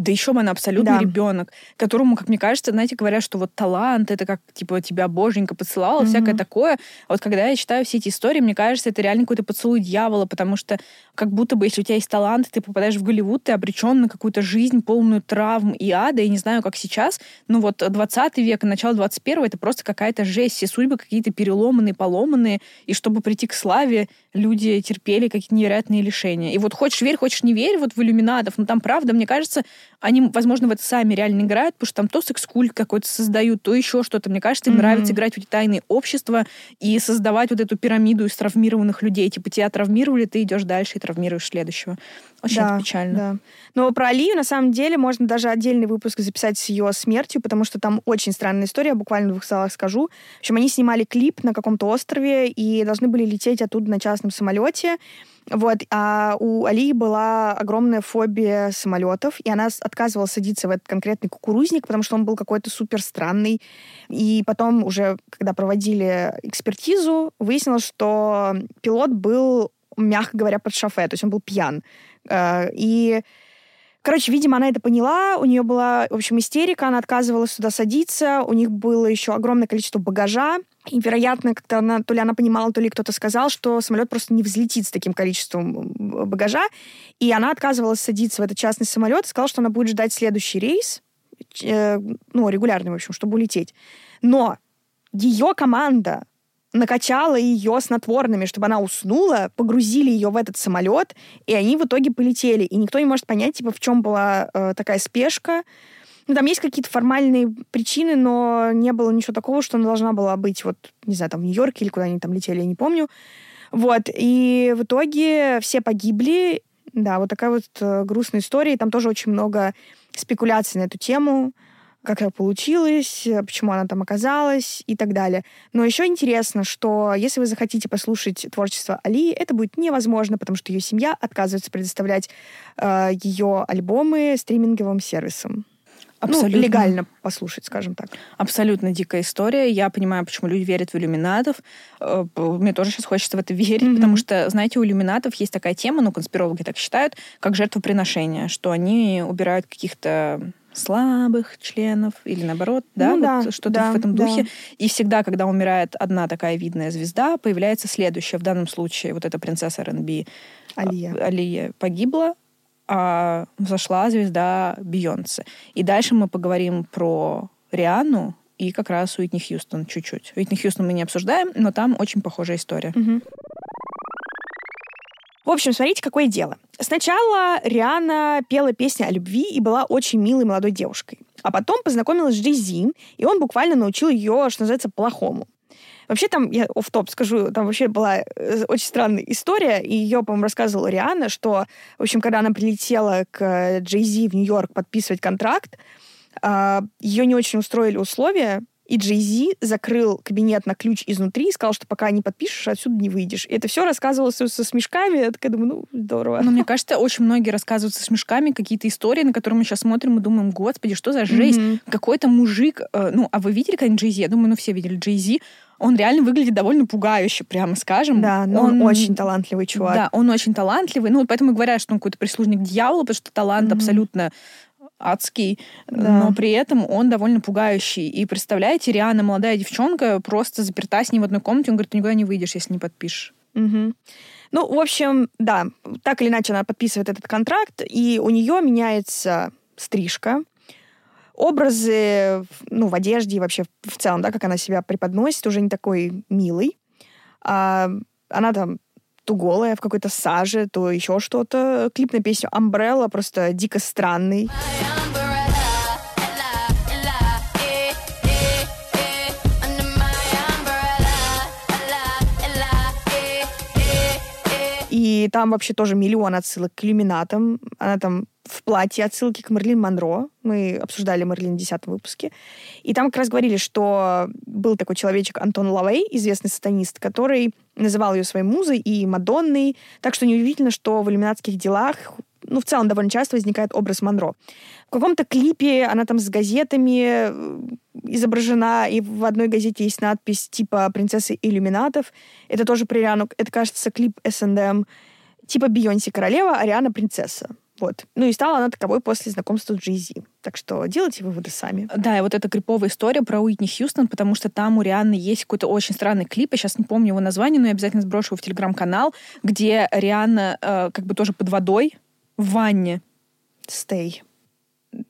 Да еще она абсолютный Да. ребенок, которому, как мне кажется, знаете, говорят, что вот талант, это как, типа, тебя боженька поцеловала, всякое Мгм. такое. А вот когда я читаю все эти истории, мне кажется, это реально какой-то поцелуй дьявола, потому что как будто бы, если у тебя есть талант, ты попадаешь в Голливуд, ты обречен на какую-то жизнь, полную травм и ада. Я не знаю, как сейчас, но вот 20 век и начало 21 это просто какая-то жесть. Все судьбы какие-то переломанные, поломанные. И чтобы прийти к славе, люди терпели какие-то невероятные лишения. И вот хочешь верь, хочешь не верь, вот в иллюминатов, но там правда, мне кажется, они, возможно, в это сами реально играют, потому что там то секс-культ какой-то создают, то еще что-то. Мне кажется, им Мгм. нравится играть в эти тайные общества и создавать вот эту пирамиду из травмированных людей. Типа тебя травмировали, ты идешь дальше и травмируешь следующего. Очень Да, печально. Да. Но про Алию, на самом деле, можно даже отдельный выпуск записать с ее смертью, потому что там очень странная история, буквально в двух словах скажу. В общем, они снимали клип на каком-то острове и должны были лететь оттуда на частном самолете. Вот, а у Алии была огромная фобия самолетов, и она отказывалась садиться в этот конкретный кукурузник, потому что он был какой-то супер странный. И потом уже, когда проводили экспертизу, выяснилось, что пилот был, мягко говоря, под шофе, то есть он был пьян. Э, И Короче, видимо, она это поняла, у нее была, в общем, истерика, она отказывалась сюда садиться, у них было еще огромное количество багажа, И, вероятно, как-то она, то ли она понимала, то ли кто-то сказал, что самолет просто не взлетит с таким количеством багажа. И она отказывалась садиться в этот частный самолет сказала, что она будет ждать следующий рейс, э, ну, регулярный, в общем, чтобы улететь. Но ее команда накачала ее снотворными, чтобы она уснула, погрузили ее в этот самолет, и они в итоге полетели. И никто не может понять, типа, в чем была э, такая спешка. Ну, там есть какие-то формальные причины, но не было ничего такого, что она должна была быть, вот, не знаю, там, в Нью-Йорке или куда они там летели, я не помню. Вот, и в итоге все погибли. Да, вот такая вот э, грустная история. И там тоже очень много спекуляций на эту тему, как это получилось, э, почему она там оказалась и так далее. Но еще интересно, что если вы захотите послушать творчество Али, это будет невозможно, потому что ее семья отказывается предоставлять э, ее альбомы стриминговым сервисам. Абсолютно. Ну, легально послушать, скажем так. Абсолютно дикая история. Я понимаю, почему люди верят в иллюминатов. Э, Мне тоже сейчас хочется в это верить, Мгм. потому что, знаете, у иллюминатов есть такая тема, ну, конспирологи так считают, как жертвоприношение, что они убирают каких-то слабых членов или наоборот, да, Ну вот да, что-то да, в этом да. духе. И всегда, когда умирает одна такая видная звезда, появляется следующая. В данном случае вот эта принцесса РНБ Алия. Алия погибла, а взошла звезда Бейонсе. И дальше мы поговорим про Рианну и как раз Уитни Хьюстон чуть-чуть. Уитни Хьюстон мы не обсуждаем, но там очень похожая история. Мгм. В общем, смотрите, какое дело. Сначала Риана пела песни о любви и была очень милой молодой девушкой. А потом познакомилась с Джей и он буквально научил ее, что называется, плохому. Вообще там, я в топ скажу, там вообще была э, очень странная история, и ее, по-моему, рассказывала Риана, что, в общем, когда она прилетела к Джей в Нью-Йорк подписывать контракт, а, ее не очень устроили условия, и Джей закрыл кабинет на ключ изнутри и сказал, что пока не подпишешь, отсюда не выйдешь. И это все рассказывалось со, со смешками. Я такая думаю, ну, здорово. Но мне кажется, очень многие рассказывают со смешками какие-то истории, на которые мы сейчас смотрим и думаем, господи, что за жесть. Мгм. Какой-то мужик, э, ну, а вы видели когда-нибудь Джей Я думаю, ну, все видели Джей Он реально выглядит довольно пугающе, прямо скажем. Да, но он, очень талантливый чувак. Да, он очень талантливый. Ну, вот поэтому и говорят, что он какой-то прислужник дьявола, потому что талант Мгм. абсолютно адский, Да. но при этом он довольно пугающий. И представляете, Риана, молодая девчонка, просто заперта с ним в одной комнате, он говорит, ты никуда не выйдешь, если не подпишешь. Мгм. Ну, в общем, да, так или иначе она подписывает этот контракт, и у нее меняется стрижка, образы, ну, в одежде и вообще в целом, да, как она себя преподносит, уже не такой милый. А, она там то голая в какой-то саже, то еще что-то. Клип на песню «Umbrella» просто дико странный. И там вообще тоже миллион отсылок к иллюминатам. Она там платье отсылки к Мерлин Монро. Мы обсуждали Мерлин в 10 выпуске. И там как раз говорили, что был такой человечек Антон Лавей, известный сатанист, который называл ее своей музой и Мадонной. Так что неудивительно, что в иллюминатских делах ну, в целом довольно часто возникает образ Монро. В каком-то клипе она там с газетами э, изображена, и в одной газете есть надпись типа «Принцессы иллюминатов». Это тоже про Риану. Это, кажется, клип S&M. Типа Бейонсе королева, а Риана принцесса. Вот. Ну и стала она таковой после знакомства с Джей Так что делайте выводы сами. Да, и вот эта криповая история про Уитни Хьюстон, потому что там у Рианны есть какой-то очень странный клип, я сейчас не помню его название, но я обязательно сброшу его в телеграм-канал, где Рианна э, как бы тоже под водой в ванне. Стей.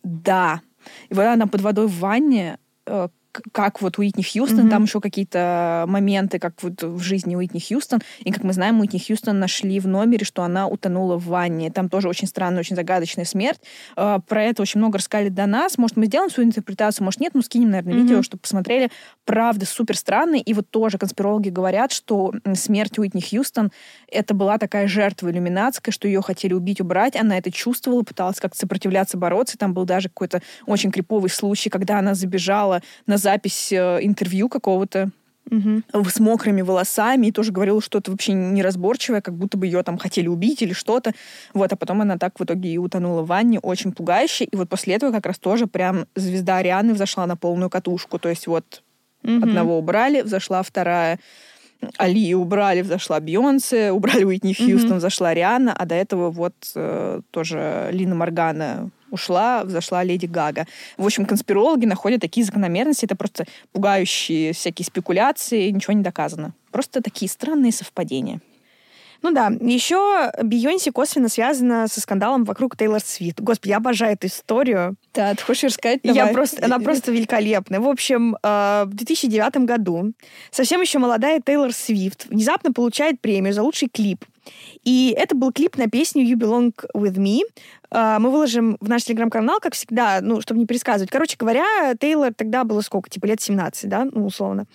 Да. И вот она под водой в ванне, э, как вот Уитни Хьюстон, Мгм. там еще какие-то моменты, как вот в жизни Уитни Хьюстон. И, как мы знаем, Уитни Хьюстон нашли в номере, что она утонула в ванне. Там тоже очень странная, очень загадочная смерть. Э, Про это очень много рассказали до нас. Может, мы сделаем свою интерпретацию, может, нет, ну, скинем, наверное, Мгм. видео, чтобы посмотрели. Правда, супер странный. И вот тоже конспирологи говорят, что смерть Уитни Хьюстон это была такая жертва иллюминатская, что ее хотели убить, убрать. Она это чувствовала, пыталась как-то сопротивляться, бороться. Там был даже какой-то очень криповый случай, когда она забежала на запись э, интервью какого-то Мгм. с мокрыми волосами и тоже говорила что-то вообще неразборчивое, как будто бы ее там хотели убить или что-то. Вот, а потом она так в итоге и утонула в ванне, очень пугающе. И вот после этого как раз тоже прям звезда Арианы взошла на полную катушку. То есть вот Мгм. одного убрали, взошла вторая. Али убрали, взошла Бейонсе, убрали Уитни Хьюстон, Мгм. взошла Риана, а до этого вот э, тоже Лина Моргана ушла, взошла Леди Гага. В общем, конспирологи находят такие закономерности, это просто пугающие всякие спекуляции, ничего не доказано. Просто такие странные совпадения. Ну да, еще Бейонсе косвенно связана со скандалом вокруг Тейлор Свифт. Господи, я обожаю эту историю. Да, ты хочешь рассказать? Я Давай. просто, она просто великолепная. В общем, э, в 2009 году совсем еще молодая Тейлор Свифт внезапно получает премию за лучший клип. И это был клип на песню You Belong With Me. Э, Мы выложим в наш телеграм-канал, как всегда, ну, чтобы не пересказывать. Короче говоря, Тейлор тогда было сколько? Типа лет 17, да? Ну, условно.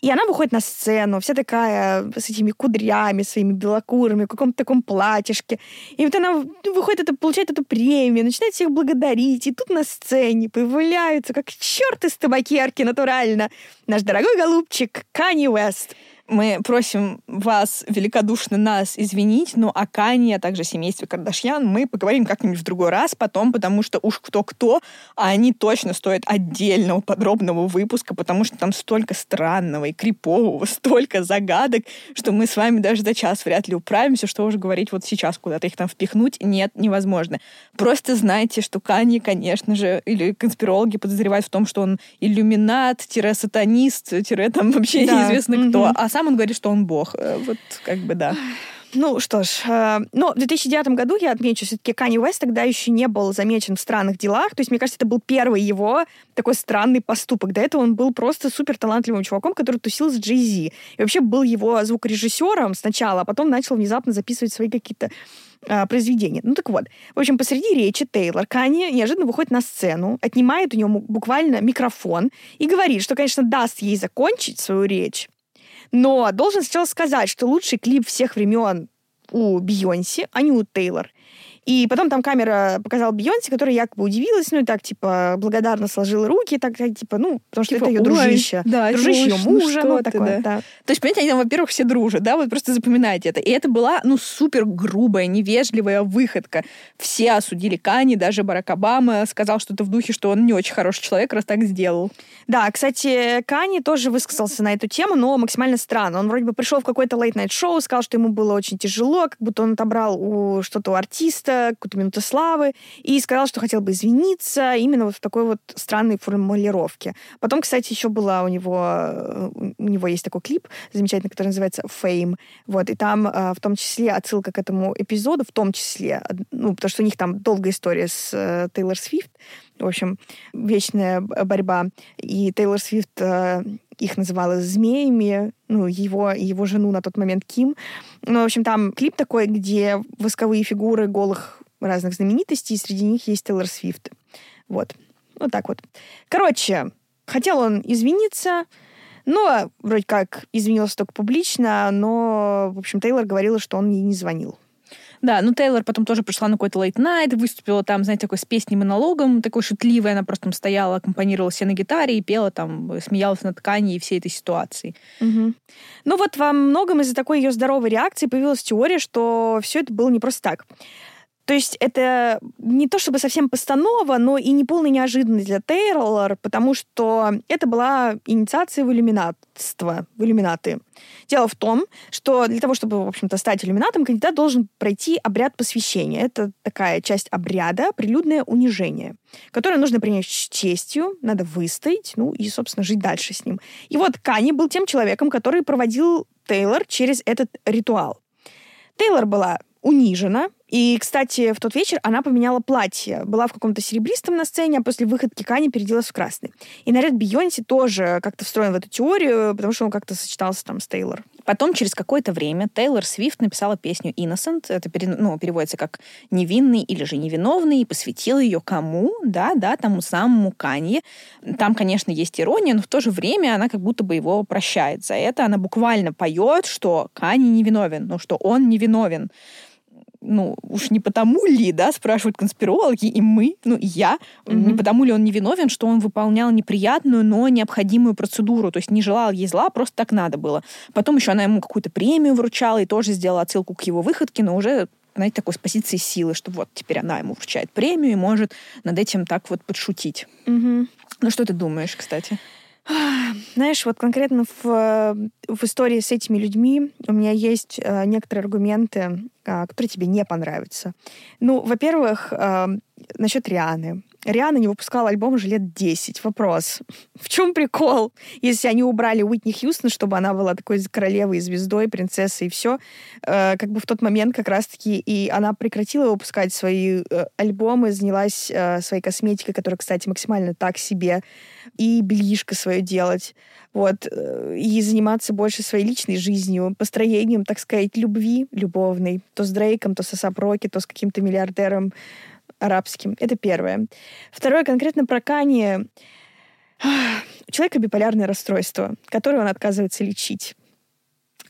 И она выходит на сцену, вся такая с этими кудрями своими белокурыми, в каком-то таком платьишке. И вот она выходит, это, получает эту премию, начинает всех благодарить. И тут на сцене появляются, как черт из табакерки, натурально, наш дорогой голубчик Кани Уэст. Мы просим вас великодушно нас извинить, но о Кане, а также семействе Кардашьян мы поговорим как-нибудь в другой раз потом, потому что уж кто-кто, а они точно стоят отдельного подробного выпуска, потому что там столько странного и крипового, столько загадок, что мы с вами даже за час вряд ли управимся, что уже говорить вот сейчас куда-то их там впихнуть, нет, невозможно. Просто знайте, что Канье, конечно же, или конспирологи подозревают в том, что он иллюминат, сатанист, там вообще Да, неизвестно кто, а сам он говорит, что он бог. Э, Вот как бы да. Ну что ж, э, но в 2009 году, я отмечу, все-таки Канни Уэст тогда еще не был замечен в странных делах. То есть, мне кажется, это был первый его такой странный поступок. До этого он был просто супер талантливым чуваком, который тусил с Джей Зи. И вообще был его звукорежиссером сначала, а потом начал внезапно записывать свои какие-то а, произведения. Ну так вот. В общем, посреди речи Тейлор Канни неожиданно выходит на сцену, отнимает у него буквально микрофон и говорит, что, конечно, даст ей закончить свою речь, но должен сначала сказать, что лучший клип всех времен у Бейонсе, а не у Тейлор. И потом там камера показала Бейонсе, которая якобы удивилась, ну и так, типа, благодарно сложила руки, так, так, типа, ну, потому что Типа, это ее «Ой, дружище. да, дружище ее ну мужа, ну, ты, такое, да. да. То есть, понимаете, они там, во-первых, все дружат, да, вот просто запоминайте это. И это была, ну, супер грубая, невежливая выходка. Все осудили Кани, даже Барак Обама сказал что-то в духе, что он не очень хороший человек, раз так сделал. Да, кстати, Кани тоже высказался на эту тему, но максимально странно. Он вроде бы пришел в какое-то лейт-найт-шоу, сказал, что ему было очень тяжело, как будто он отобрал у что-то у артиста, какую-то минуту славы, и сказал, что хотел бы извиниться именно вот в такой вот странной формулировке. Потом, кстати, еще была у него, э, у него есть такой клип замечательный, который называется «Fame», вот, и там э, в том числе отсылка к этому эпизоду, в том числе, ну, потому что у них там долгая история с э, Тейлор Свифт, в общем, вечная борьба. И Тейлор Свифт э, их называла змеями, ну, его, и его жену на тот момент Ким. Ну, в общем, там клип такой, где восковые фигуры голых разных знаменитостей, и среди них есть Тейлор Свифт. Вот. Вот так вот. Короче, хотел он извиниться, но вроде как извинился только публично, но, в общем, Тейлор говорила, что он ей не звонил. Да, ну Тейлор потом тоже пришла на какой-то late night, выступила там, знаете, такой с песней-монологом, такой шутливой, она просто там стояла, аккомпанировала себе на гитаре и пела там, смеялась над ткани и всей этой ситуации. Мгм. Ну вот во многом из-за такой ее здоровой реакции появилась теория, что все это было не просто так. То есть это не то чтобы совсем постанова, но и не полная неожиданность для Тейлор, потому что это была инициация в иллюминатство, в иллюминаты. Дело в том, что для того, чтобы, в общем-то, стать иллюминатом, кандидат должен пройти обряд посвящения. Это такая часть обряда, прилюдное унижение, которое нужно принять с честью, надо выстоять, ну и, собственно, жить дальше с ним. И вот Кани был тем человеком, который проводил Тейлор через этот ритуал. Тейлор была унижена. И, кстати, в тот вечер она поменяла платье. Была в каком-то серебристом на сцене, а после выходки Кани переоделась в красный. И наряд Бейонсе тоже как-то встроен в эту теорию, потому что он как-то сочетался там с Тейлор. Потом, через какое-то время, Тейлор Свифт написала песню «Innocent», это пере- ну, переводится как «невинный» или же «невиновный», и посвятила ее кому? Да, да, тому самому Канье. Там, конечно, есть ирония, но в то же время она как будто бы его прощает за это. Она буквально поет, что Канье невиновен, ну, что он невиновен ну, уж не потому ли, да, спрашивают конспирологи, и мы, ну, и я, Мгм. не потому ли он невиновен, что он выполнял неприятную, но необходимую процедуру, то есть не желал ей зла, просто так надо было. Потом еще она ему какую-то премию вручала и тоже сделала отсылку к его выходке, но уже знаете, такой с позиции силы, что вот теперь она ему вручает премию и может над этим так вот подшутить. Мгм. Ну что ты думаешь, кстати? Знаешь, вот конкретно в, э, в истории с этими людьми у меня есть э, некоторые аргументы, а, которые тебе не понравятся. Ну, во-первых, э, насчет Рианы. Риана не выпускала альбом уже лет 10. Вопрос. В чем прикол? Если они убрали Уитни Хьюстон, чтобы она была такой королевой, звездой, принцессой и все, как бы в тот момент как раз-таки и она прекратила выпускать свои э, альбомы, занялась э, своей косметикой, которая, кстати, максимально так себе, и бельишко свое делать. Вот. э, И заниматься больше своей личной жизнью, построением, так сказать, любви любовной. То с Дрейком, то со Сапроки, то с каким-то миллиардером арабским. Это первое. Второе конкретно про Кани. У человека биполярное расстройство, которое он отказывается лечить.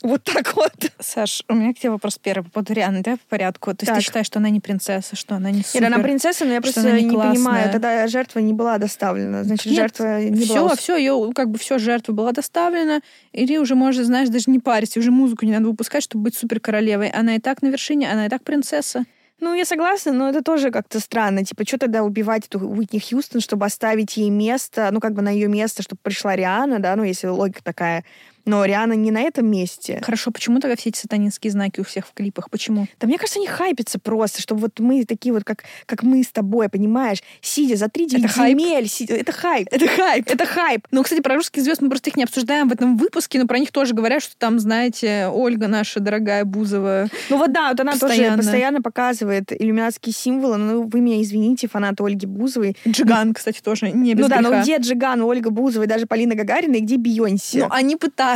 Вот так вот. Саш, у меня к тебе вопрос первый по поводу Рианы. Давай по порядку. То есть Так. ты считаешь, что она не принцесса, что она не супер? Нет, она принцесса, но я просто не, не классная. понимаю. Тогда жертва не была доставлена. Значит, Нет, жертва не все, была... ус- все, ее как бы все жертва была доставлена, и ты уже можешь, знаешь, даже не париться, уже музыку не надо выпускать, чтобы быть супер королевой. Она и так на вершине, она и так принцесса. Ну, я согласна, но это тоже как-то странно. Типа, что тогда убивать эту Уитни Хьюстон, чтобы оставить ей место, ну, как бы на ее место, чтобы пришла Риана, да, ну, если логика такая. Но Риана не на этом месте. Хорошо, почему тогда все эти сатанинские знаки у всех в клипах? Почему? Да мне кажется, они хайпятся просто, чтобы вот мы такие вот, как, как мы с тобой, понимаешь, сидя за три Это хайп? земель, сидя- это хайп. Это хайп. Это хайп. Ну, кстати, про русских звезд мы просто их не обсуждаем в этом выпуске, но про них тоже говорят, что там, знаете, Ольга наша дорогая Бузова. Ну вот да, вот она Постоянно. тоже постоянно показывает иллюминатские символы. Ну, вы меня извините, фанаты Ольги Бузовой. Джиган, кстати, тоже не без ну да, греха. но где Джиган, Ольга Бузова и даже Полина Гагарина, и где Бейонсе? Ну, они пытаются,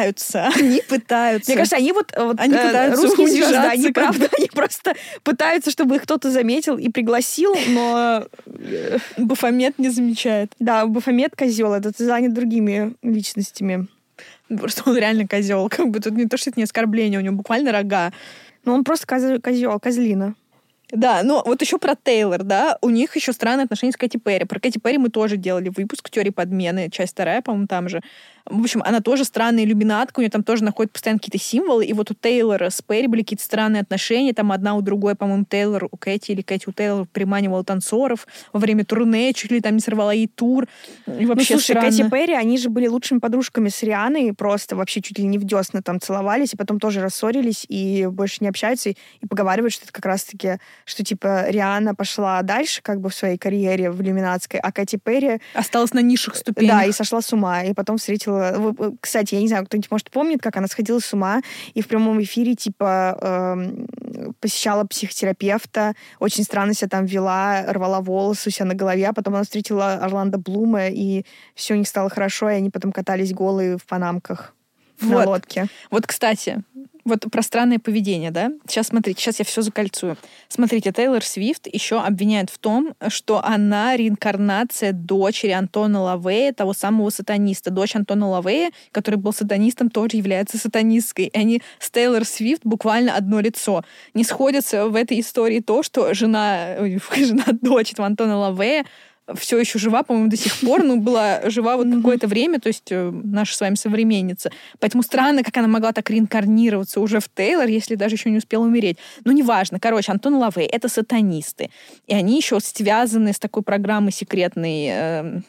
они пытаются. Мне кажется, они вот, вот Они э, пытаются русские звезды, они правда, они просто пытаются, чтобы их кто-то заметил и пригласил, но э, Бафомет не замечает. да, Бафомет козел, этот занят другими личностями. Просто он реально козел. Как бы тут не то, что это не оскорбление, у него буквально рога. Но он просто козел, козлина. Да, но вот еще про Тейлор, да, у них еще странные отношения с Кэти Перри. Про Кэти Перри мы тоже делали выпуск «Теории подмены», часть вторая, по-моему, там же. В общем, она тоже странная иллюминатка, у нее там тоже находят постоянно какие-то символы, и вот у Тейлора с Перри были какие-то странные отношения, там одна у другой, по-моему, Тейлор у Кэти или Кэти у Тейлора приманивала танцоров во время турне, чуть ли там не сорвала ей тур. И Ну, вообще слушай, странно. Кэти Перри, они же были лучшими подружками с Рианой, просто вообще чуть ли не в десна там целовались, и потом тоже рассорились, и больше не общаются, и, и поговаривают, что это как раз-таки, что, типа, Риана пошла дальше, как бы, в своей карьере в иллюминатской, а Кэти Перри Осталась на низших ступенях. Да, и сошла с ума. И потом встретила... вы- вы- Кстати, я не знаю, кто-нибудь, может, помнит, как она сходила с ума и в прямом эфире, типа, эм, посещала психотерапевта, очень странно себя там вела, рвала волосы у себя на голове, а потом она встретила Орландо Блума, и все у них стало хорошо, и они потом катались голые в панамках на Вот. лодке. Вот, кстати, вот про странное поведение, да? Сейчас, смотрите, сейчас я все закольцую. Смотрите, Тейлор Свифт еще обвиняет в том, что она реинкарнация дочери Антона Лавея, того самого сатаниста. Дочь Антона Лавея, который был сатанистом, тоже является сатанисткой. И они с Тейлор Свифт буквально одно лицо. Не сходится в этой истории то, что жена, жена дочь Антона Лавея все еще жива, по-моему, до сих пор, ну, была жива вот какое-то время, то есть э, наша с вами современница. Поэтому странно, как она могла так реинкарнироваться уже в Тейлор, если даже еще не успела умереть. Ну, неважно. Короче, Антон Лавей — это сатанисты. И они еще связаны с такой программой секретной э,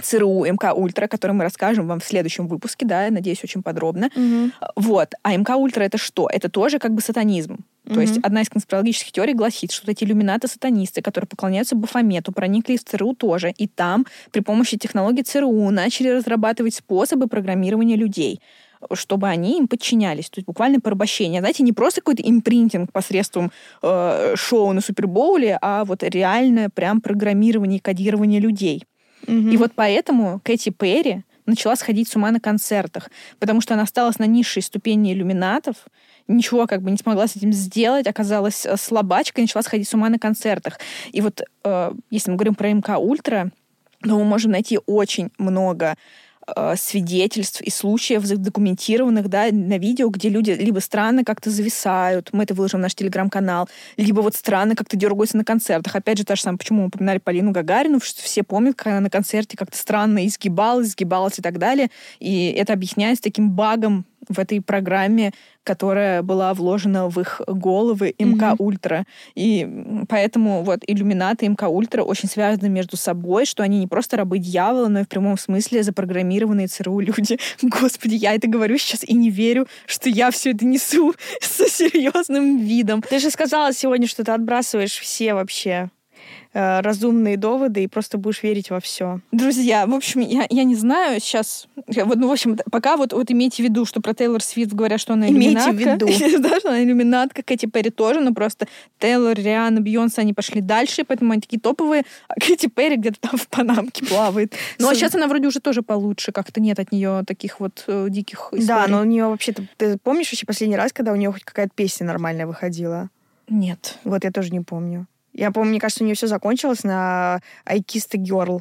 ЦРУ МК Ультра, о которой мы расскажем вам в следующем выпуске, да, я надеюсь, очень подробно. Вот. А МК Ультра это что? Это тоже как бы сатанизм. То есть одна из конспирологических теорий гласит, что вот эти иллюминаты-сатанисты, которые поклоняются Бафомету, проникли в ЦРУ тоже, и там при помощи технологий ЦРУ начали разрабатывать способы программирования людей чтобы они им подчинялись. То есть буквально порабощение. Знаете, не просто какой-то импринтинг посредством э, шоу на Супербоуле, а вот реальное прям программирование и кодирование людей. И вот поэтому Кэти Перри начала сходить с ума на концертах, потому что она осталась на низшей ступени иллюминатов, ничего как бы не смогла с этим сделать, оказалась э, слабачкой, начала сходить с ума на концертах. И вот э, если мы говорим про МК Ультра, то мы можем найти очень много свидетельств и случаев задокументированных да, на видео, где люди либо странно как-то зависают, мы это выложим в наш телеграм-канал, либо вот странно как-то дергаются на концертах. Опять же, та же самая, почему мы упоминали Полину Гагарину, все помнят, как она на концерте как-то странно изгибалась, изгибалась и так далее. И это объясняется таким багом в этой программе, которая была вложена в их головы МК Ультра. И м, поэтому вот иллюминаты и МК Ультра очень связаны между собой, что они не просто рабы дьявола, но и в прямом смысле запрограммированные ЦРУ люди. Господи, я это говорю сейчас и не верю, что я все это несу со серьезным видом. Ты же сказала сегодня, что ты отбрасываешь все вообще э, разумные доводы и просто будешь верить во все. Друзья, в общем, я, я не знаю сейчас. Вот, ну, в общем, пока вот, вот имейте в виду, что про Тейлор Свифт говорят, что она Имейте в иллюминатка. виду. да, что она иллюминатка, Кэти Перри тоже, но просто Тейлор, Риана, Бейонсе, они пошли дальше, поэтому они такие топовые, а Кэти Перри где-то там в Панамке плавает. Ну, а сейчас она вроде уже тоже получше, как-то нет от нее таких вот э, диких историй. Да, но у нее вообще-то... Ты помнишь вообще последний раз, когда у нее хоть какая-то песня нормальная выходила? Нет. Вот я тоже не помню. Я помню, мне кажется, у нее все закончилось на I Kissed a Girl.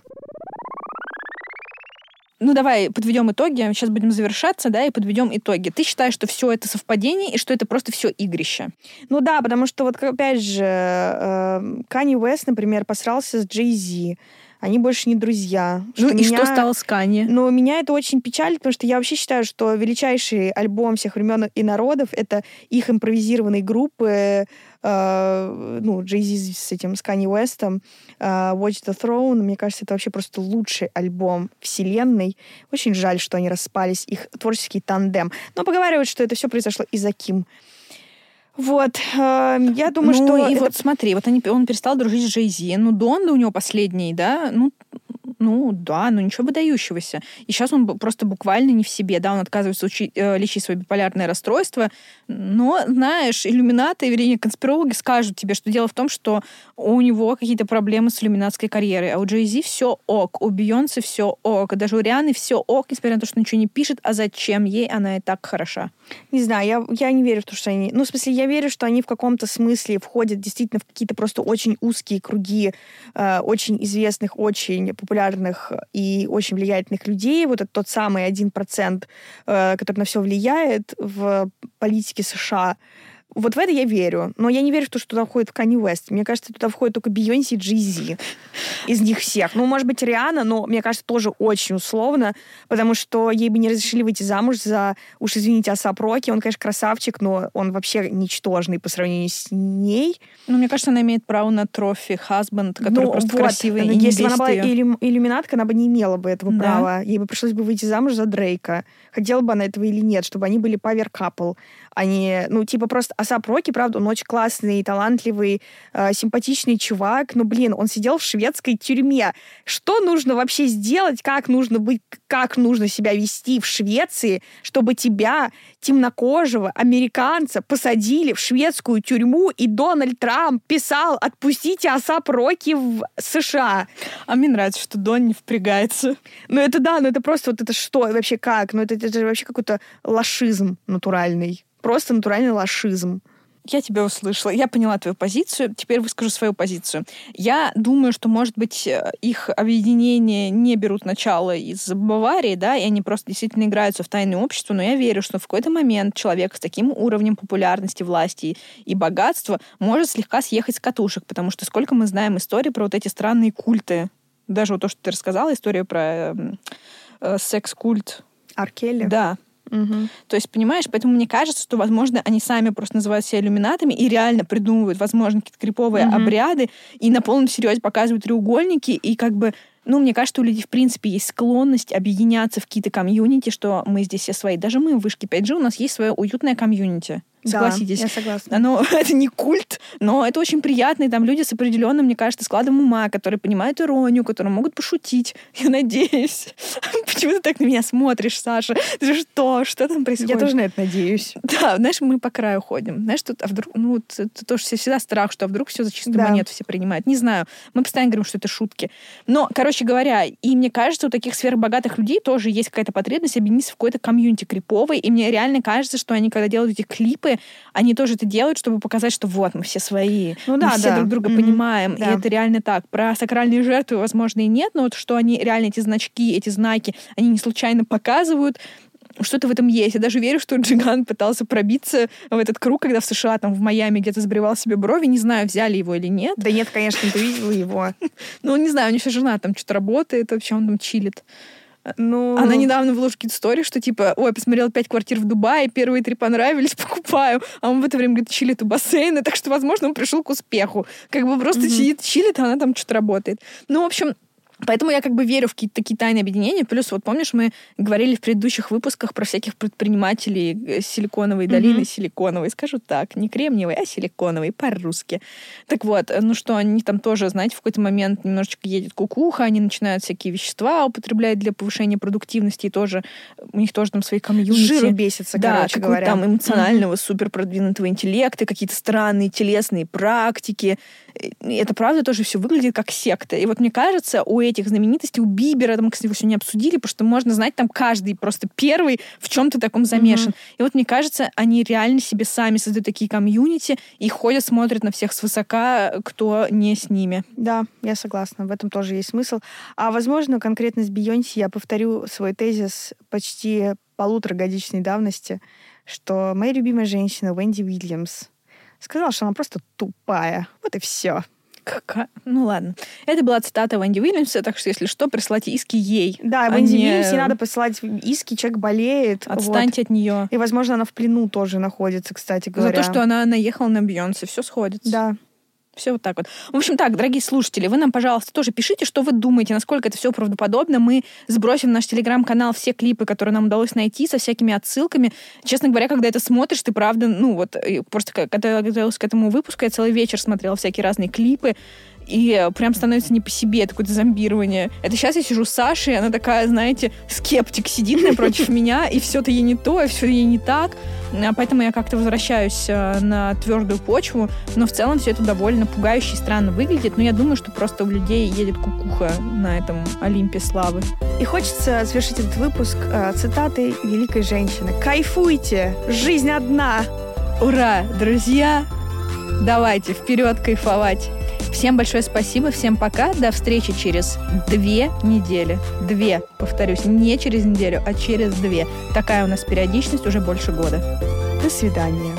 Ну, давай подведем итоги. Сейчас будем завершаться, да, и подведем итоги. Ты считаешь, что все это совпадение и что это просто все игрище? Ну да, потому что вот опять же, э, Канни Уэст, например, посрался с Джей Зи. Они больше не друзья. ну, и меня- что стало с Канье? Но меня это очень печалит, потому что я вообще считаю, что величайший альбом всех времен и народов — это их импровизированные группы, э, ну, Джей-Зи с этим, с Канни Уэстом, э, Watch the Throne. Мне кажется, это вообще просто лучший альбом вселенной. Очень жаль, что они распались, их творческий тандем. Но поговаривают, что это все произошло из-за Ким. Вот, э, я думаю, ну, что и это вот смотри, вот они, он перестал дружить с Джей-Зи. Ну, Донда у него последний, да, ну, ну, да, ну ничего выдающегося. И сейчас он просто буквально не в себе, да, он отказывается учи- э, лечить свое биполярное расстройство. Но, знаешь, иллюминаты, вернее, конспирологи скажут тебе, что дело в том, что у него какие-то проблемы с иллюминатской карьерой, а у Джей-Зи все ок, у Бейонсе все ок, даже у Рианы все ок, несмотря на то, что ничего не пишет, а зачем ей она и так хороша. Не знаю, я, я не верю в то, что они... Ну, в смысле, я верю, что они в каком-то смысле входят действительно в какие-то просто очень узкие круги э, очень известных, очень популярных и очень влиятельных людей. Вот это тот самый один процент, э, который на все влияет в политике США. Вот в это я верю. Но я не верю в то, что туда входит Канни Уэст. Мне кажется, туда входит только Бейонсе и Джей-Зи. Из них всех. Ну, может быть, Риана, но, мне кажется, тоже очень условно, потому что ей бы не разрешили выйти замуж за, уж извините, Асап Роки. Он, конечно, красавчик, но он вообще ничтожный по сравнению с ней. Ну, мне кажется, она имеет право на trophy husband, который Ну, просто вот. красивый и не Если бы она была её. иллюм- иллюминатка, она бы не имела бы этого Да. права. Ей бы пришлось бы выйти замуж за Дрейка. Хотела бы она этого или нет, чтобы они были power couple. Они, ну, типа просто Асап Роки, правда, он очень классный, талантливый, э, симпатичный чувак. Но, блин, он сидел в шведской тюрьме. Что нужно вообще сделать? Как нужно быть, как нужно себя вести в Швеции, чтобы тебя, темнокожего американца, посадили в шведскую тюрьму, и Дональд Трамп писал «Отпустите Асап Роки в США». А мне нравится, что Дон не впрягается. Ну это да, ну это просто вот это что, вообще как? Ну это, это же вообще какой-то лошизм натуральный. Просто натуральный лошизм. Я тебя услышала, я поняла твою позицию, теперь выскажу свою позицию. Я думаю, что, может быть, э, их объединения не берут начало из Баварии, да, и они просто действительно играются в тайное общество, но я верю, что в какой-то момент человек с таким уровнем популярности, власти и богатства может слегка съехать с катушек, потому что сколько мы знаем историй про вот эти странные культы, даже вот то, что ты рассказала, история про эм, э, секс-культ. Аркели? Да, Мгм. то есть, понимаешь, поэтому мне кажется, что, возможно, они сами просто называют себя иллюминатами и реально придумывают, возможно, какие-то криповые Мгм. обряды и на полном серьезе показывают треугольники и как бы ну, мне кажется, у людей, в принципе, есть склонность объединяться в какие-то комьюнити, что мы здесь все свои. Даже мы в Вышке 5G, у нас есть свое уютное комьюнити. Согласитесь. Да, я согласна. Оно, это не культ, но это очень приятно. И там люди с определенным, мне кажется, складом ума, которые понимают иронию, которые могут пошутить. Я надеюсь. Почему ты так на меня смотришь, Саша? Ты что? Что там происходит? Я тоже на это надеюсь. Да, знаешь, мы по краю ходим. Знаешь, тут, а вдруг, ну, это тоже все- всегда страх, что а вдруг все за чистую Да. монету все принимают. Не знаю. Мы постоянно говорим, что это шутки. Но, короче говоря, и мне кажется, у таких сверхбогатых людей тоже есть какая-то потребность объединиться в какой-то комьюнити криповый. И мне реально кажется, что они, когда делают эти клипы, они тоже это делают, чтобы показать, что вот, мы все свои, Ну мы да, все да. друг друга Мгм. понимаем. Да. И это реально так. Про сакральные жертвы, возможно, и нет, но вот что они реально эти значки, эти знаки, они не случайно показывают, что-то в этом есть. Я даже верю, что Джиган пытался пробиться в этот круг, когда в США, там, в Майами где-то сбривал себе брови. Не знаю, взяли его или нет. Да нет, конечно, ты видела его. Ну, не знаю, у него еще жена там что-то работает, вообще он там чилит. Ну, Она недавно выложила какие-то истории, что типа, ой, посмотрела пять квартир в Дубае, первые три понравились, покупаю. А он в это время, говорит, чилит у бассейна, так что, возможно, он пришел к успеху. Как бы просто Мгм. сидит, чилит, а она там что-то работает. Ну, в общем, Поэтому я как бы верю в какие-то такие тайные объединения. Плюс, вот помнишь, мы говорили в предыдущих выпусках про всяких предпринимателей э, силиконовой долины, Мгм. силиконовой, скажу так, не кремниевой, а силиконовой, по-русски. Так вот, э, ну что, они там тоже, знаете, в какой-то момент немножечко едет кукуха, они начинают всякие вещества употреблять для повышения продуктивности, и тоже у них тоже там свои комьюнити. жиру бесится, Да, короче говоря. там эмоционального, супер продвинутого интеллекта, какие-то странные телесные практики. И это правда тоже все выглядит как секта. И вот мне кажется, у этих знаменитостей, у Бибера, там, кстати, его сегодня обсудили, потому что можно знать там каждый просто первый в чем-то таком замешан. И вот мне кажется, они реально себе сами создают такие комьюнити и ходят, смотрят на всех свысока, кто не с ними. Да, я согласна, в этом тоже есть смысл. А возможно, конкретно с Бейонси я повторю свой тезис почти полуторагодичной давности, что моя любимая женщина Венди Уильямс сказала, что она просто тупая. Вот и все. Какая? Ну ладно. Это была цитата Венди Уильямса, так что, если что, прислайте иски ей. Да, а Венди не Уильямс, надо посылать иски, человек болеет. вот. Отстаньте от нее. И, возможно, она в плену тоже находится, кстати За говоря. то, что она наехала на Бьонсе. Все сходится. Да. Все вот так вот. В общем так, дорогие слушатели, вы нам, пожалуйста, тоже пишите, что вы думаете, насколько это все правдоподобно. Мы сбросим в наш телеграм-канал все клипы, которые нам удалось найти, со всякими отсылками. Честно говоря, когда это смотришь, ты правда, ну вот, просто когда я готовилась к этому выпуску, я целый вечер смотрела всякие разные клипы, и прям становится не по себе, это какое-то зомбирование. Это сейчас я сижу с Сашей, она такая, знаете, скептик сидит напротив меня, и все-то ей не то, и все ей не так. А Поэтому я как-то возвращаюсь э, на твердую почву, но в целом все это довольно пугающе и странно выглядит. Но я думаю, что просто у людей едет кукуха на этом Олимпе славы. И хочется завершить этот выпуск э, цитатой великой женщины. Кайфуйте! Жизнь одна! Ура, друзья! Давайте вперед кайфовать! Всем большое спасибо, всем пока. До встречи через две недели. Две, повторюсь, не через неделю, а через две. Такая у нас периодичность уже больше года. До свидания.